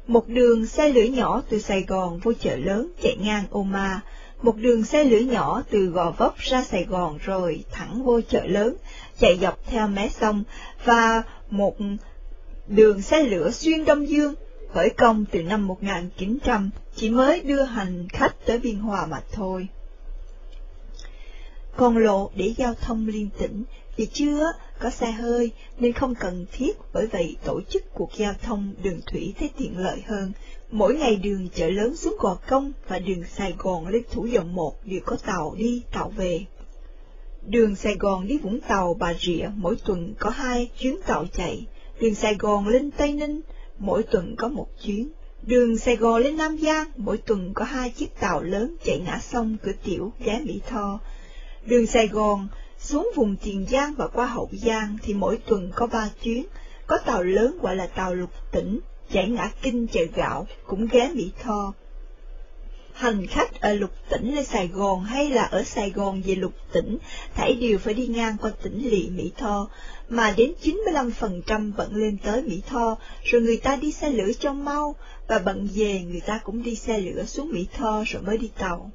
Một đường xe lửa nhỏ từ Sài Gòn vô chợ lớn chạy ngang Oma, một đường xe lửa nhỏ từ Gò Vấp ra Sài Gòn rồi thẳng vô chợ lớn, chạy dọc theo mé sông, và một đường xe lửa xuyên Đông Dương khởi công từ năm 1900 chỉ mới đưa hành khách tới Biên Hòa mà thôi. Còn lộ để giao thông liên tỉnh vì chưa có xe hơi nên không cần thiết bởi vậy tổ chức cuộc giao thông đường thủy thấy tiện lợi hơn. Mỗi ngày đường chợ lớn xuống Gò Công và đường Sài Gòn lên Thủ Dầu Một đều có tàu đi tàu về. Đường Sài Gòn đi Vũng Tàu Bà Rịa mỗi tuần có hai chuyến tàu chạy, đường Sài Gòn lên Tây Ninh mỗi tuần có một chuyến, đường Sài Gòn lên Nam Giang mỗi tuần có hai chiếc tàu lớn chạy ngã sông cửa tiểu ghé Mỹ Tho. Đường Sài Gòn xuống vùng Tiền Giang và qua Hậu Giang thì mỗi tuần có ba chuyến, có tàu lớn gọi là tàu lục tỉnh, chạy ngã kinh chợ gạo, cũng ghé Mỹ Tho. Hành khách ở lục tỉnh lên Sài Gòn hay là ở Sài Gòn về lục tỉnh, thảy đều phải đi ngang qua tỉnh lỵ Mỹ Tho, mà đến 95% vẫn lên tới Mỹ Tho, rồi người ta đi xe lửa cho mau, và bận về người ta cũng đi xe lửa xuống Mỹ Tho rồi mới đi tàu.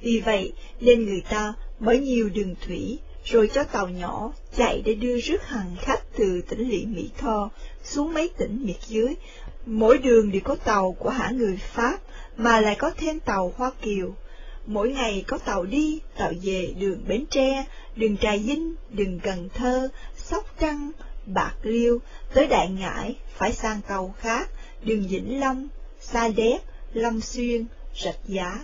Vì vậy nên người ta mở nhiều đường thủy, rồi cho tàu nhỏ chạy để đưa rước hàng khách từ tỉnh lỵ Mỹ Tho xuống mấy tỉnh miệt dưới. Mỗi đường đều có tàu của hãng người Pháp, mà lại có thêm tàu Hoa Kiều. Mỗi ngày có tàu đi, tàu về đường Bến Tre, đường Trà Vinh, đường Cần Thơ, Sóc Trăng, Bạc Liêu, tới Đại Ngãi, phải sang tàu khác, đường Vĩnh Long, Sa Đéc, Long Xuyên, Rạch Giá.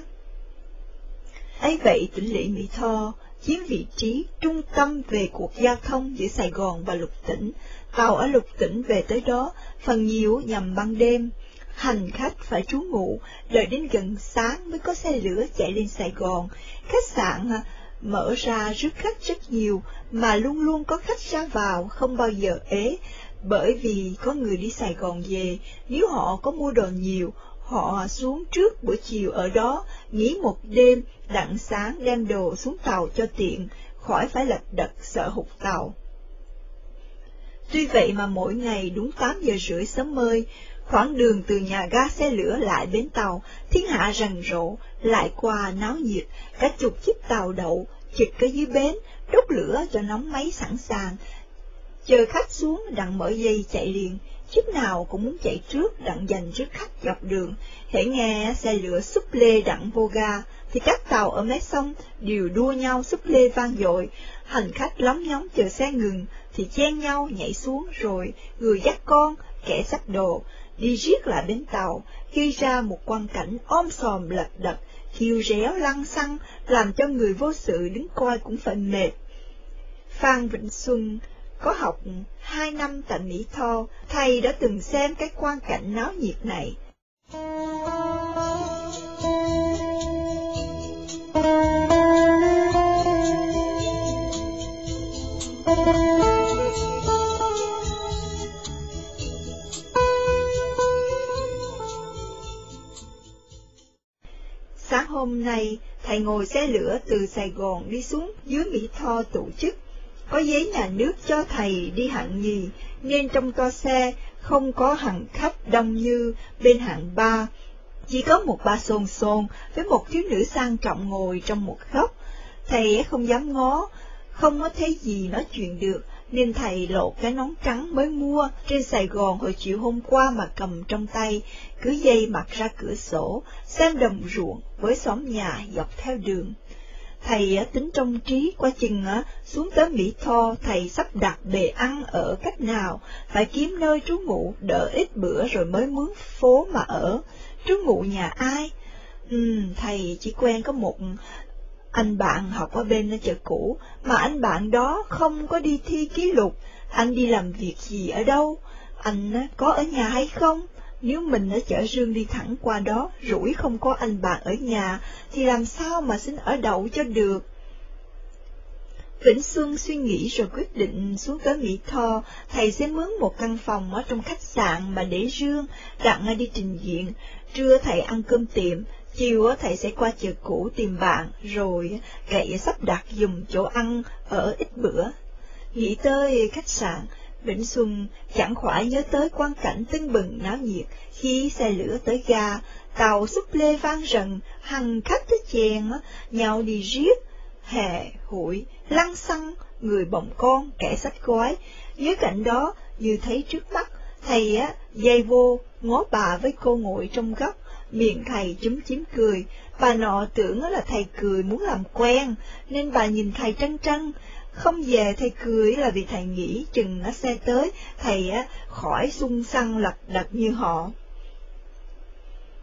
ấy vậy tỉnh lỵ Mỹ Tho chiếm vị trí trung tâm về cuộc giao thông giữa Sài Gòn và lục tỉnh. Tàu ở lục tỉnh về tới đó, phần nhiều nhằm ban đêm. Hành khách phải trú ngụ, đợi đến gần sáng mới có xe lửa chạy lên Sài Gòn. Khách sạn à, mở ra rước khách rất nhiều, mà luôn luôn có khách ra vào, không bao giờ ế, bởi vì có người đi Sài Gòn về, nếu họ có mua đồ nhiều, họ xuống trước buổi chiều ở đó, nghỉ một đêm, đặng sáng đem đồ xuống tàu cho tiện, khỏi phải lật đật sợ hụt tàu. Tuy vậy mà mỗi ngày đúng 8 giờ rưỡi sớm mơi, khoảng đường từ nhà ga xe lửa lại bến tàu, thiên hạ rần rộ, lại qua náo nhiệt, cả chục chiếc tàu đậu, chực ở dưới bến, đốt lửa cho nóng máy sẵn sàng. Chờ khách xuống đặng mở dây chạy liền, chiếc nào cũng muốn chạy trước đặng dành trước khách dọc đường, hãy nghe xe lửa xúc lê đặng vô ga, thì các tàu ở mé sông đều đua nhau xúc lê vang dội, hành khách lóng nhóng chờ xe ngừng, thì chen nhau nhảy xuống rồi, người dắt con, kẻ xách đồ, đi riết lại bến tàu, gây ra một quang cảnh om sòm lật đật, thiêu réo lăng xăng, làm cho người vô sự đứng coi cũng phải mệt. Phan Vĩnh Xuân có học hai năm tại Mỹ Tho, thầy đã từng xem cái quan cảnh náo nhiệt này. Hôm nay, thầy ngồi xe lửa từ Sài Gòn đi xuống dưới Mỹ Tho tổ chức. Có giấy nhà nước cho thầy đi hạng nhì, nên trong toa xe không có hàng khách đông như bên hạng ba. Chỉ có một bà xôn xồn với một thiếu nữ sang trọng ngồi trong một góc. Thầy không dám ngó, không có thấy gì nói chuyện được, nên thầy lộ cái nón trắng mới mua trên Sài Gòn hồi chiều hôm qua mà cầm trong tay, cứ dây mặt ra cửa sổ, xem đồng ruộng với xóm nhà dọc theo đường. Thầy à, tính trong trí qua chừng à, xuống tới Mỹ Tho, thầy sắp đặt bề ăn ở cách nào, phải kiếm nơi trú ngụ đỡ ít bữa rồi mới mướn phố mà ở. Trú ngụ nhà ai? Ừ, thầy chỉ quen có một anh bạn học ở bên ở chợ cũ, mà anh bạn đó không có đi thi ký lục, anh đi làm việc gì ở đâu? Anh có ở nhà hay không? Nếu mình ở chợ rương đi thẳng qua đó, rủi không có anh bạn ở nhà, thì làm sao mà xin ở đậu cho được? Vĩnh Xuân suy nghĩ rồi quyết định xuống tới Mỹ Tho, thầy sẽ mướn một căn phòng ở trong khách sạn mà để rương, đặng đi trình diện. Trưa thầy ăn cơm tiệm, chiều thầy sẽ qua chợ cũ tìm bạn, rồi cậy sắp đặt dùng chỗ ăn ở ít bữa. Nghĩ tới khách sạn, Vĩnh Xuân chẳng khỏi nhớ tới quan cảnh tưng bừng náo nhiệt khi xe lửa tới ga, tàu xúc lê vang rần, hằng khách tới chèn, nhau đi riết, hè, hụi, lăng xăng, người bồng con, kẻ sách gói. Dưới cạnh đó, như thấy trước mắt, thầy á, dây vô, ngó bà với cô ngồi trong góc, miệng thầy chúm chím cười. Bà nọ tưởng là thầy cười muốn làm quen, nên bà nhìn thầy trăng trăng không về thầy cười là vì thầy nghĩ chừng nó xe tới, thầy á, khỏi sung săn lật đật như họ.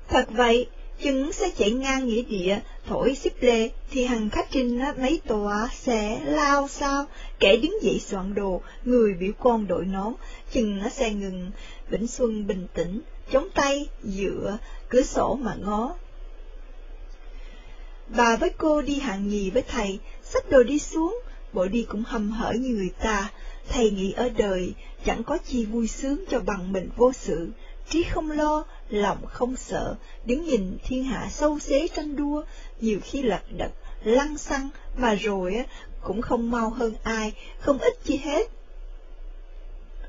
Thật vậy, chừng sẽ chạy ngang nghĩa địa, thổi xíp lê, thì hàng khách trên mấy tòa sẽ lao sao, kẻ đứng dậy soạn đồ, người biểu con đội nón, chừng nó xe ngừng, Vĩnh Xuân bình tĩnh, chống tay, dựa, cửa sổ mà ngó. Bà với cô đi hạng nhì với thầy, xách đồ đi xuống, bộ đi cũng hầm hở như người ta, thầy nghĩ ở đời chẳng có chi vui sướng cho bằng mình vô sự, trí không lo, lòng không sợ, đứng nhìn thiên hạ sâu xế tranh đua, nhiều khi lật đật, lăng xăng, mà rồi cũng không mau hơn ai, không ít chi hết.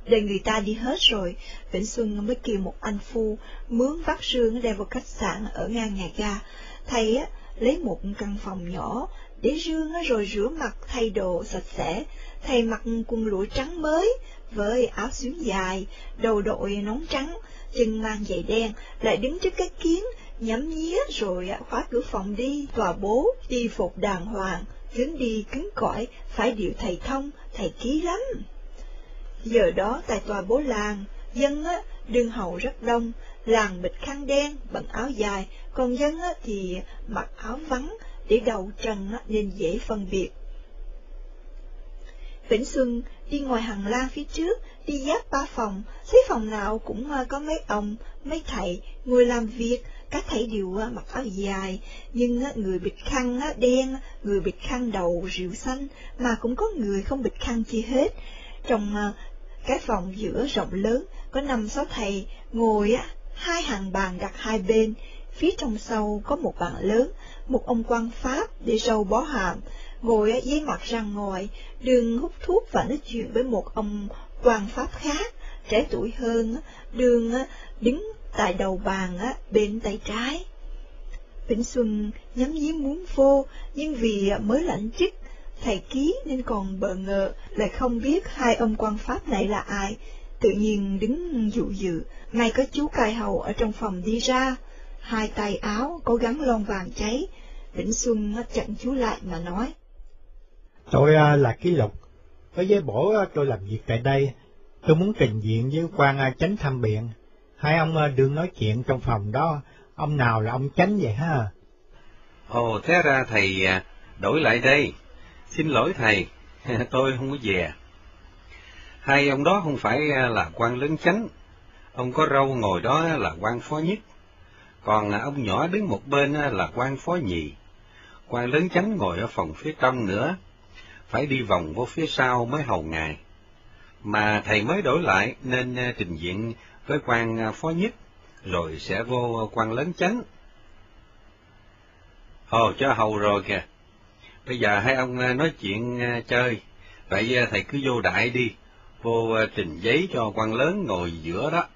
Đời người ta đi hết rồi, Vĩnh Xuân mới kêu một anh phu, mướn vắt sương đem vào khách sạn ở ngang nhà ga. Thầy á, lấy một căn phòng nhỏ, để rương rồi rửa mặt thay đồ sạch sẽ, thầy mặc quần lụa trắng mới, với áo xuyến dài, đầu đội nón trắng, chân mang giày đen, lại đứng trước cái kiến, nhắm nhía rồi khóa cửa phòng đi, tòa bố, đi phục đàng hoàng, hướng đi cứng cỏi, phải điệu thầy thông, thầy ký lắm. Giờ đó tại tòa bố làng, dân á, đương hầu rất đông, làng bịch khăn đen, bận áo dài, còn dân á, thì mặc áo vắng, để đầu trần á, nên dễ phân biệt. Vĩnh Xuân đi ngoài hàng la phía trước, đi giáp ba phòng, thấy phòng nào cũng à, có mấy ông, mấy thầy, người làm việc, các thầy đều à, mặc áo dài, nhưng người bịt khăn đen, người bịt khăn đầu rượu xanh, mà cũng có người không bịt khăn chi hết. Trong à, cái phòng giữa rộng lớn, có năm sáu thầy ngồi á hai hàng bàn đặt hai bên, phía trong sau có một bàn lớn, một ông quan Pháp để râu bó hàm, ngồi dưới mặt ra ngoài, đường hút thuốc và nói chuyện với một ông quan Pháp khác, trẻ tuổi hơn, đường đứng tại đầu bàn bên tay trái. Vĩnh Xuân nhắm nhí muốn vô, nhưng vì mới lãnh chức, thầy ký nên còn bờ ngờ, lại không biết hai ông quan Pháp này là ai. Tự nhiên đứng dụ dự, ngay có chú cai hầu ở trong phòng đi ra, hai tay áo có gắn lon vàng cháy. Vĩnh Xuân chặn chú lại mà nói. Tôi là ký lục, có với bổ tôi làm việc tại đây, tôi muốn trình diện với quan chánh tham biện. Hai ông đừng nói chuyện trong phòng đó, ông nào là ông chánh vậy ha? Ồ, thế ra thầy đổi lại đây. Xin lỗi thầy, [LAUGHS] tôi không có về. Hai ông đó không phải à, là quan lớn chánh, ông có râu ngồi đó là quan phó nhất, còn à, ông nhỏ đứng một bên à, là quan phó nhì. Quan lớn chánh ngồi ở phòng phía trong nữa, phải đi vòng vô phía sau mới hầu ngài. Mà thầy mới đổi lại nên trình diện với quan phó nhất, rồi sẽ vô quan lớn chánh. Ồ, cho hầu rồi kìa. Bây giờ hai ông à, nói chuyện à, chơi, vậy à, thầy cứ vô đại đi, vô trình giấy cho quan lớn ngồi giữa đó.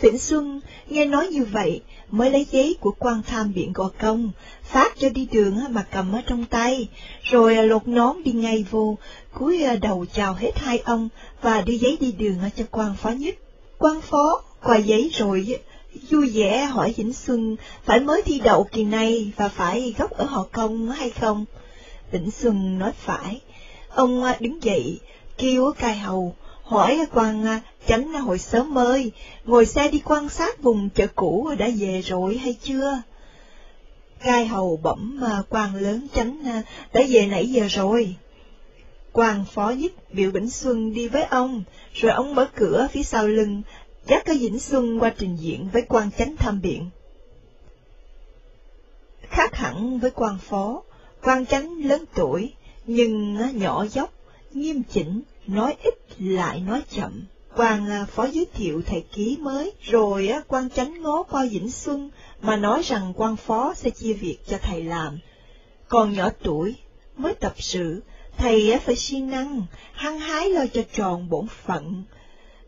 Vĩnh Xuân nghe nói như vậy, mới lấy giấy của quan tham biện gò công, phát cho đi đường mà cầm ở trong tay, rồi lột nón đi ngay vô, cúi đầu chào hết hai ông và đưa giấy đi đường cho quan phó nhất. Quan phó qua giấy rồi vui vẻ hỏi Vĩnh Xuân phải mới thi đậu kỳ này và phải gốc ở họ công hay không? Vĩnh Xuân nói phải. Ông à, đứng dậy, kêu cai hầu, hỏi quan à, tránh hồi sớm ơi, ngồi xe đi quan sát vùng chợ cũ đã về rồi hay chưa? Cai hầu bẩm à, quan lớn tránh đã về nãy giờ rồi. Quan phó nhất biểu Vĩnh Xuân đi với ông, rồi ông mở cửa phía sau lưng, dắt cái Vĩnh Xuân qua trình diễn với quan chánh tham biện. Khác hẳn với quan phó, quan chánh lớn tuổi, nhưng nhỏ dốc, nghiêm chỉnh, nói ít lại nói chậm. Quan à, phó giới thiệu thầy ký mới, rồi quan chánh ngó qua Vĩnh Xuân mà nói rằng quan phó sẽ chia việc cho thầy làm. Còn nhỏ tuổi, mới tập sự, thầy phải siêng năng, hăng hái lo cho tròn bổn phận.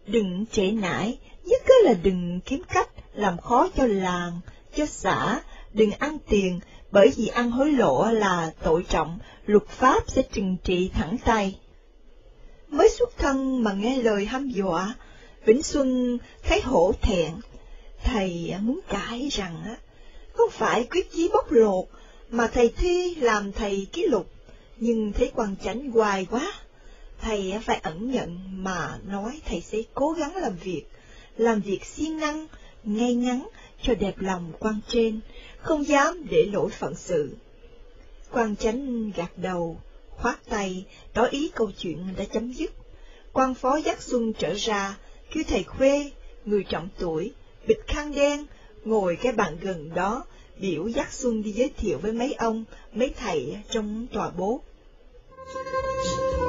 Đừng trễ nải, nhất cứ là đừng kiếm cách làm khó cho làng, cho xã, đừng ăn tiền, bởi vì ăn hối lộ là tội trọng, luật pháp sẽ trừng trị thẳng tay. Mới xuất thân mà nghe lời hăm dọa, Vĩnh Xuân thấy hổ thẹn. Thầy muốn cãi rằng, không phải quyết chí bóc lột, mà thầy thi làm thầy ký lục, nhưng thấy quan chánh hoài quá. Thầy phải ẩn nhận mà nói thầy sẽ cố gắng làm việc, làm việc siêng năng, ngay ngắn, cho đẹp lòng quan trên, không dám để lỗi phận sự. Quan chánh gạt đầu, khoát tay, tỏ ý câu chuyện đã chấm dứt. Quan phó dắt Xuân trở ra, kêu thầy khuê, người trọng tuổi, bịt khăn đen, ngồi cái bàn gần đó, biểu dắt Xuân đi giới thiệu với mấy ông, mấy thầy trong tòa bố. Trước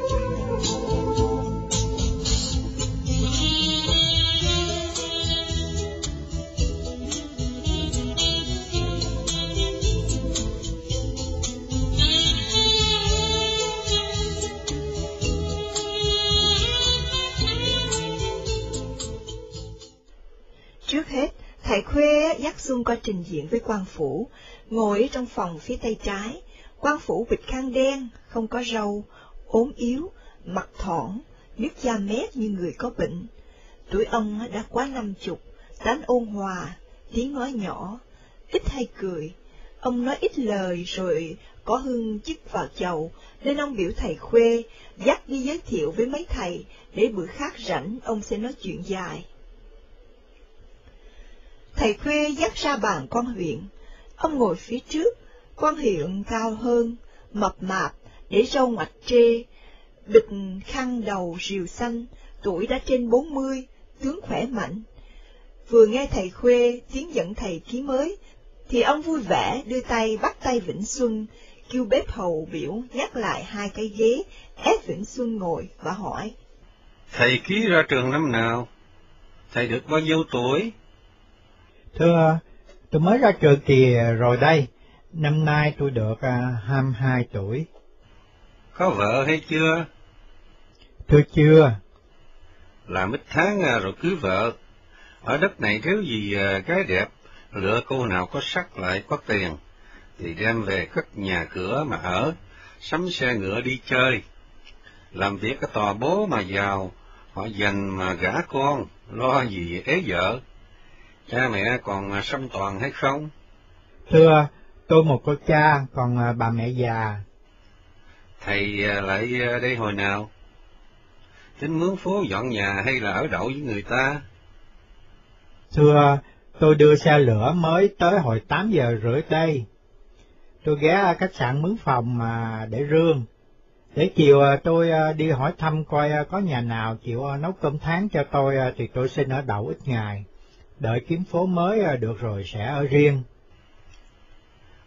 thầy Khuê dắt Xuân qua trình diện với quan phủ, ngồi trong phòng phía tay trái, quan phủ bịt khăn đen, không có râu, ốm yếu, mặt thỏn, nước da mét như người có bệnh. Tuổi ông đã quá năm chục, tánh ôn hòa, tiếng nói nhỏ, ít hay cười. Ông nói ít lời rồi có hương chức vào chầu, nên ông biểu thầy Khuê dắt đi giới thiệu với mấy thầy, để bữa khác rảnh ông sẽ nói chuyện dài. Thầy Khuê dắt ra bàn quan huyện, ông ngồi phía trước, quan huyện cao hơn, mập mạp, để râu ngoạch trê, bịch khăn đầu rìu xanh, tuổi đã trên bốn mươi, tướng khỏe mạnh. Vừa nghe thầy Khuê tiến dẫn thầy ký mới, thì ông vui vẻ đưa tay bắt tay Vĩnh Xuân, kêu bếp hầu biểu nhắc lại hai cái ghế, ép Vĩnh Xuân ngồi và hỏi. Thầy ký ra trường năm nào? Thầy được bao nhiêu tuổi? Thưa, tôi mới ra trường kỳ rồi đây, năm nay tôi được à, 22 tuổi. Có vợ hay chưa? Thưa chưa, Làm ít tháng à, rồi cưới vợ. Ở đất này thiếu gì à, cái đẹp, lựa cô nào có sắc lại có tiền, thì đem về cất nhà cửa mà ở, sắm xe ngựa đi chơi. Làm việc ở tòa bố mà giàu, họ dành mà gả con, lo gì ế vợ. Cha mẹ còn à, song toàn hay không? thưa, tôi một cô cha, còn à, bà mẹ già. Thầy à, lại đây hồi nào? Tính mướn phố dọn nhà hay là ở đậu với người ta? Thưa, tôi đưa xe lửa mới tới hồi 8 giờ rưỡi đây. Tôi ghé khách sạn mướn phòng mà để rương. Để chiều tôi đi hỏi thăm coi có nhà nào chịu nấu cơm tháng cho tôi thì tôi xin ở đậu ít ngày. Đợi kiếm phố mới à, được rồi sẽ ở riêng.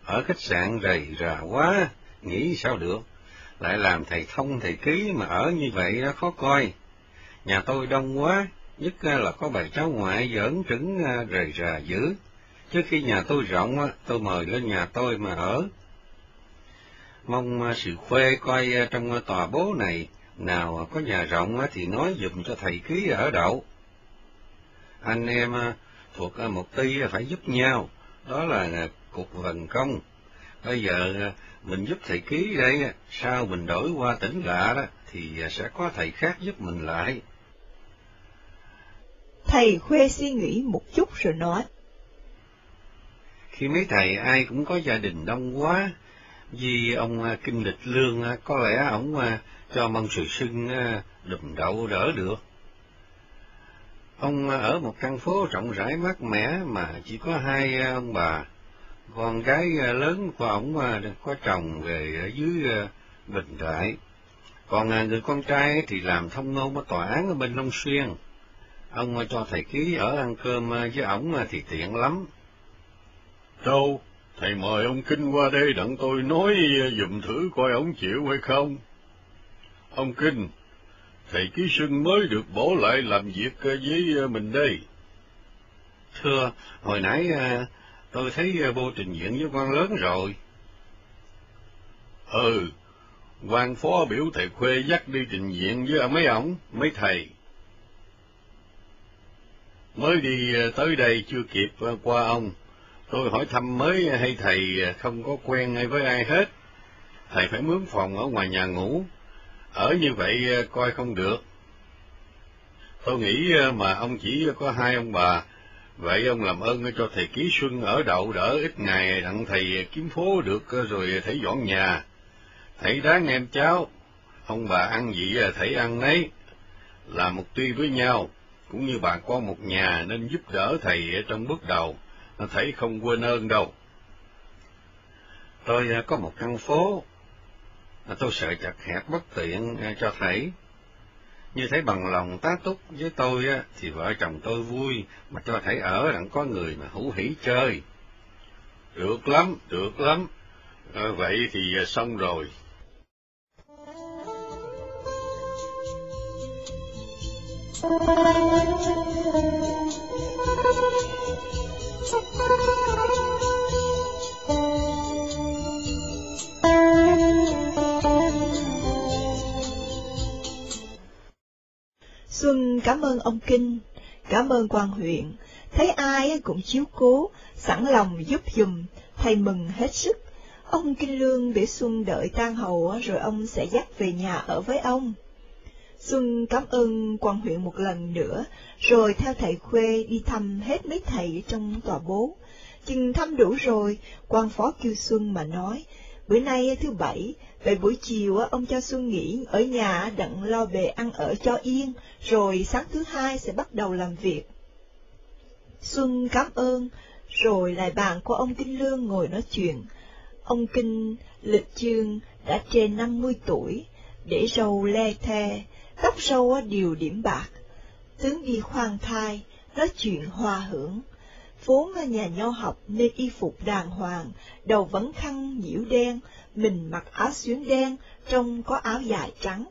Ở khách sạn rầy rà quá, nghĩ sao được. Lại làm thầy thông thầy ký mà ở như vậy đó khó coi. Nhà tôi đông quá, nhất à, là có bà cháu ngoại giỡn trứng à, rầy rà dữ. Trước khi nhà tôi rộng, tôi mời lên nhà tôi mà ở. Mong sự khuê coi trong tòa bố này, nào có nhà rộng thì nói dùm cho thầy ký ở đậu. Anh em thuộc một ty phải giúp nhau, đó là cục vần công. Bây giờ mình giúp thầy ký đây, sao mình đổi qua tỉnh lạ đó, thì sẽ có thầy khác giúp mình lại. Thầy khuê suy nghĩ một chút rồi nói. Khi mấy thầy ai cũng có gia đình đông quá, vì ông Kinh Lịch Lương có lẽ ông cho mong sự sưng đùm đậu đỡ được. Ông ở một căn phố rộng rãi mát mẻ mà chỉ có hai à, ông bà, con gái à, lớn của ông à, có chồng về ở dưới Bình Đại, còn người con trai thì làm thông ngôn ở tòa án ở bên Long Xuyên. Ông cho thầy ký ở ăn cơm với ổng thì tiện lắm. Đâu, thầy mời ông Kinh qua đây đặng tôi nói dùm thử coi ông chịu hay không. Ông Kinh, thầy ký sưng mới được bỏ lại làm việc với mình đây. Thưa, hồi nãy tôi thấy vô trình diện với quan lớn rồi. Ừ, quan phó biểu thầy khuê dắt đi trình diện với mấy ổng, mấy thầy. Mới đi tới đây chưa kịp qua ông, tôi hỏi thăm mới hay thầy không có quen với ai hết. Thầy phải mướn phòng ở ngoài nhà ngủ, ở như vậy ờ, coi không được. Tôi nghĩ ờ, mà ông chỉ có hai ông bà, vậy ông làm ơn cho thầy Ký Xuân ở đậu đỡ ít ngày đặng thầy kiếm phố được ờ, rồi thầy dọn nhà. Thầy đáng em cháu, ông bà ăn gì thầy ăn nấy, là một tuy với nhau, cũng như bà con một nhà nên giúp đỡ thầy trong bước đầu, thầy không quên ơn đâu. Tôi có một căn phố, tôi sợ chặt hẹp bất tiện à, cho thầy. Như thấy bằng lòng tá túc với tôi thì vợ chồng tôi vui, mà cho thầy ở đặng có người mà hữu hỉ chơi. Được lắm, được lắm. À, vậy thì à, xong rồi. Xuân cảm ơn ông Kinh, cảm ơn quan huyện, thấy ai cũng chiếu cố, sẵn lòng giúp dùm, thầy mừng hết sức. Ông Kinh Lương để Xuân đợi tan hầu rồi ông sẽ dắt về nhà ở với ông. Xuân cảm ơn quan huyện một lần nữa, rồi theo thầy Khuê đi thăm hết mấy thầy trong tòa bố. Chừng thăm đủ rồi, quan phó kêu Xuân mà nói, bữa nay à, thứ bảy, về buổi chiều à, ông cho Xuân nghỉ ở nhà à, đặng lo về ăn ở cho yên, rồi sáng thứ hai sẽ bắt đầu làm việc. Xuân cảm ơn, rồi lại bàn của ông Kinh Lương ngồi nói chuyện. Ông Kinh lịch chương đã trên năm mươi tuổi, để râu le the, tóc râu đều điểm bạc, tướng đi khoan thai, nói chuyện hòa hưởng. Vốn là nhà nho học nên y phục đàng hoàng, đầu vẫn khăn nhiễu đen, mình mặc áo xuyến đen, trông có áo dài trắng.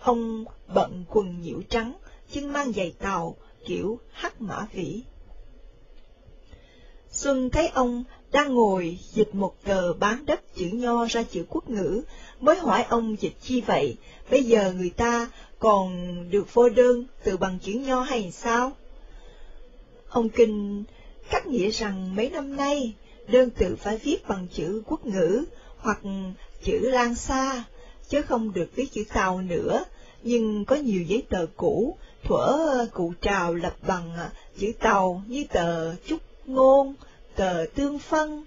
Ông bận quần nhiễu trắng, chân mang giày tàu, kiểu hắc mã vĩ. Xuân thấy ông đang ngồi dịch một tờ bán đất chữ nho ra chữ quốc ngữ, mới hỏi ông dịch chi vậy, bây giờ người ta còn được vô đơn từ bằng chữ nho hay sao? Ông Kinh cắt nghĩa rằng mấy năm nay đơn tự phải viết bằng chữ quốc ngữ hoặc chữ Lan Sa, chứ không được viết chữ Tàu nữa, nhưng có nhiều giấy tờ cũ, thuở cụ trào lập bằng chữ Tàu như tờ Trúc Ngôn, tờ Tương Phân,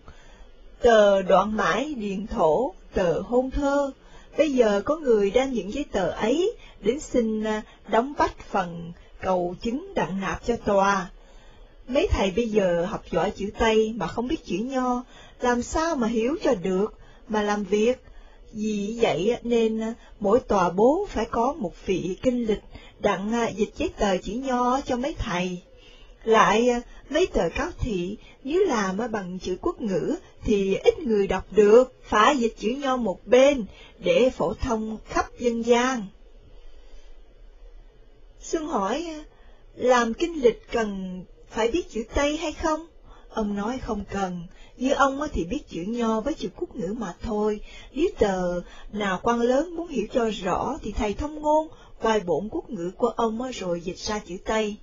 tờ Đoạn Mãi Điền Thổ, tờ Hôn Thơ. Bây giờ có người đang những giấy tờ ấy đến xin đóng bách phần cầu chứng đặng nạp cho tòa. Mấy thầy bây giờ học giỏi chữ Tây mà không biết chữ Nho, làm sao mà hiểu cho được, mà làm việc, Vì vậy nên mỗi tòa bố phải có một vị kinh lịch đặng à, dịch giấy tờ chữ nho cho mấy thầy. Lại à, mấy tờ cáo thị nếu làm bằng chữ quốc ngữ thì ít người đọc được, phải dịch chữ nho một bên để phổ thông khắp dân gian. Xuân hỏi, à, làm kinh lịch cần phải biết chữ Tây hay không? Ông nói không cần, như ông thì biết chữ nho với chữ quốc ngữ mà thôi, nếu tờ nào quan lớn muốn hiểu cho rõ thì thầy thông ngôn, quay bổn quốc ngữ của ông rồi dịch ra chữ Tây.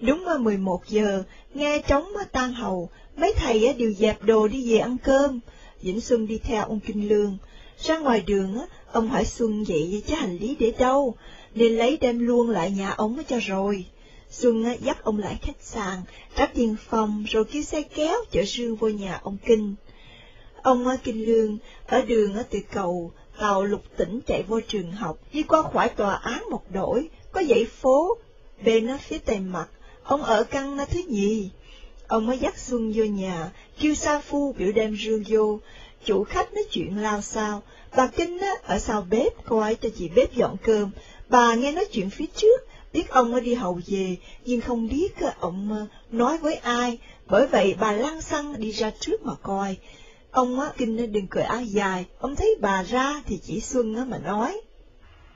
Đúng 11 giờ, nghe trống tan hầu, mấy thầy đều dẹp đồ đi về ăn cơm. Vĩnh Xuân đi theo ông Kinh Lương. Ra ngoài đường, ông hỏi Xuân vậy chứ hành lý để đâu, nên lấy đem luôn lại nhà ông cho rồi. Xuân dắt ông lại khách sạn, trả tiền phòng rồi kêu xe kéo chở Sương vô nhà ông Kinh. Ông ờ, Kinh Lương ở đường ờ, từ cầu tàu lục tỉnh chạy vô trường học, đi qua khỏi tòa án một đổi, có dãy phố, bên nó phía tây mặt, ông ở căn nó thứ nhì. Ông mới dắt Xuân vô nhà, kêu Sa Phu biểu đem rương vô, chủ khách nói chuyện lao sao, bà Kinh á, ở sau bếp coi cho chị bếp dọn cơm, bà nghe nói chuyện phía trước, biết ông đi hầu về, nhưng không biết ông ờ, nói với ai, bởi vậy bà lăng xăng đi ra trước mà coi. Ông á, kinh đừng cười áo dài, ông thấy bà ra thì chỉ Xuân á mà nói.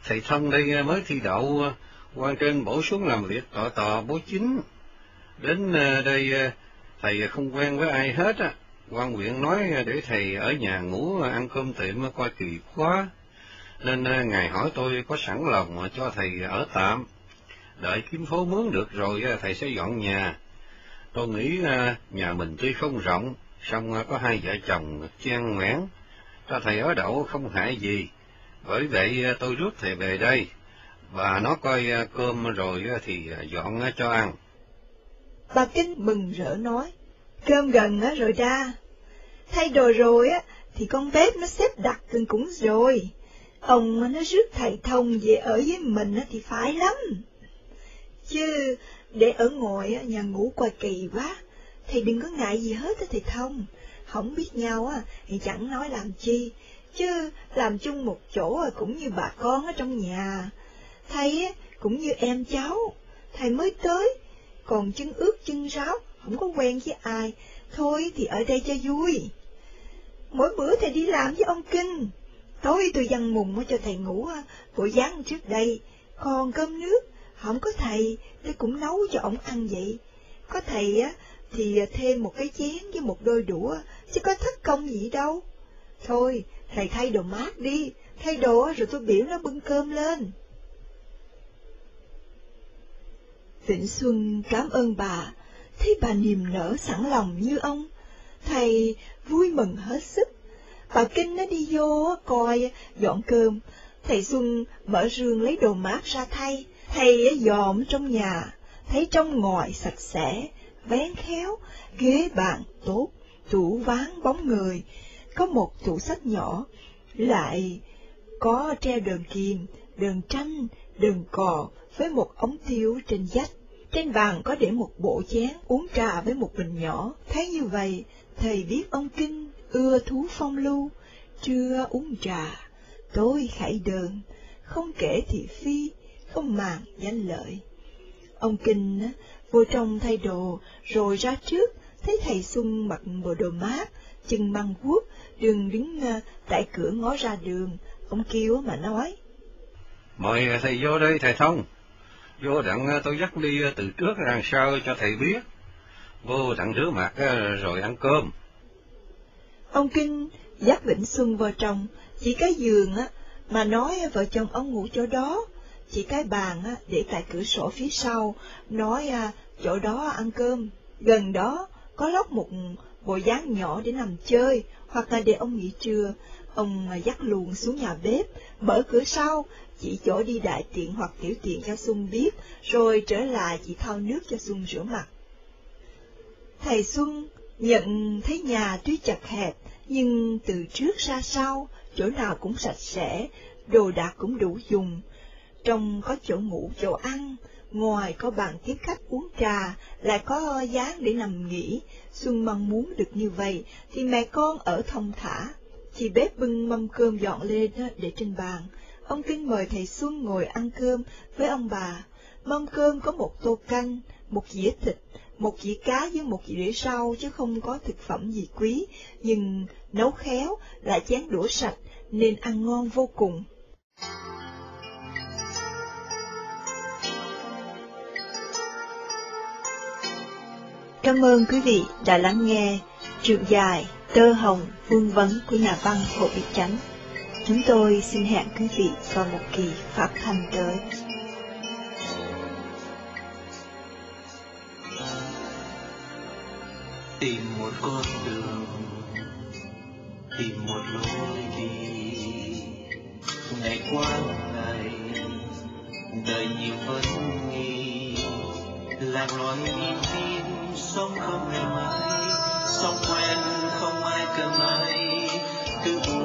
Thầy Thông đây mới thi đậu, quan trên bổ xuống làm việc tọa tòa bố chính. Đến đây thầy không quen với ai hết á, quan huyện nói để thầy ở nhà ngủ ăn cơm tiệm coi kỳ quá, nên ngài hỏi tôi có sẵn lòng cho thầy ở tạm. Đợi kiếm phố mướn được rồi thầy sẽ dọn nhà. Tôi nghĩ nhà mình tuy không rộng, song có hai vợ chồng chen ngoãn, cho thầy ở đậu không hại gì. Bởi vậy tôi rước thầy về đây, và nó coi cơm rồi thì à, dọn cho ăn. Bà Kinh mừng rỡ nói, cơm gần rồi ra. Thay đồ rồi á, thì con bếp nó xếp đặt từng cũng rồi. Ông nó rước thầy thông về ở với mình thì phải lắm. Chứ để ở ngoài nhà ngủ coi kỳ quá, thì đừng có ngại gì hết thì thông. Không biết nhau á thì chẳng nói làm chi, chứ làm chung một chỗ cũng như bà con ở trong nhà. Thầy cũng như em cháu, thầy mới tới, còn chân ướt chân ráo, không có quen với ai, thôi thì ở đây cho vui. Mỗi bữa thầy đi làm với ông Kinh, tối tôi dằn mùng cho thầy ngủ buổi dáng trước đây, còn cơm nước, không có thầy, tôi cũng nấu cho ổng ăn vậy. Có thầy á, thì thêm một cái chén với một đôi đũa, chứ có thất công gì đâu. Thôi, thầy thay đồ mát đi, thay đồ rồi tôi biểu nó bưng cơm lên. Vĩnh Xuân cảm ơn bà, thấy bà niềm nở sẵn lòng như ông. Thầy vui mừng hết sức. Bà Kinh nó đi vô coi dọn cơm, thầy Xuân mở rương lấy đồ mát ra thay, thầy dòm trong nhà, thấy trong ngoài sạch sẽ, vén khéo, ghế bàn tốt, tủ ván bóng người, có một tủ sách nhỏ, lại có treo đờn kìm, đờn tranh, đờn cò với một ống tiêu trên dách Trên bàn có để một bộ chén uống trà với một bình nhỏ. Thấy như vậy, thầy biết ông Kinh ưa thú phong lưu, chưa uống trà, tôi khải đờn, không kể thị phi, không màng danh lợi. Ông Kinh vô trong thay đồ, rồi ra trước, thấy thầy Xuân mặc bộ đồ mát, chân băng vuốt, đường đứng tại cửa ngó ra đường, ông kêu mà nói. Mời thầy vô đây thầy Thông, vô đặng tôi dắt đi từ trước đằng sau cho thầy biết, vô đặng rửa mặt rồi ăn cơm. Ông Kinh dắt Vĩnh Xuân vào trong, chỉ cái giường á, mà nói vợ chồng ông ngủ chỗ đó, chỉ cái bàn á, để tại cửa sổ phía sau, nói à, chỗ đó ăn cơm, gần đó có lóc một bộ dáng nhỏ để nằm chơi, hoặc là để ông nghỉ trưa, ông à, dắt luồng xuống nhà bếp, mở cửa sau, chỉ chỗ đi đại tiện hoặc tiểu tiện cho Xuân biết, rồi trở lại chỉ thao nước cho Xuân rửa mặt. Thầy Xuân nhận thấy nhà tuy chật hẹp, nhưng từ trước ra sau, chỗ nào cũng sạch sẽ, đồ đạc cũng đủ dùng. Trong có chỗ ngủ, chỗ ăn, ngoài có bàn tiếp khách uống trà, lại có dáng để nằm nghỉ. Xuân mong muốn được như vậy, thì mẹ con ở thông thả. Chị bếp bưng mâm cơm dọn lên để trên bàn. Ông Kinh mời thầy Xuân ngồi ăn cơm với ông bà. Mâm cơm có một tô canh, một dĩa thịt, một dĩa cá với một dĩa rau chứ không có thực phẩm gì quý, nhưng nấu khéo, lại chén đũa sạch nên ăn ngon vô cùng. Cảm ơn quý vị đã lắng nghe truyện dài Tơ Hồng Vương vấn của nhà văn Hồ Việt Chánh. Chúng tôi xin hẹn quý vị vào một kỳ phát thanh tới. tìm một con đường, tìm một lối đi ngày qua ngày, đời nhiều vấn nghi, lạc loài im tin sống không ngày mai sống quen không ai cần ai cứ vui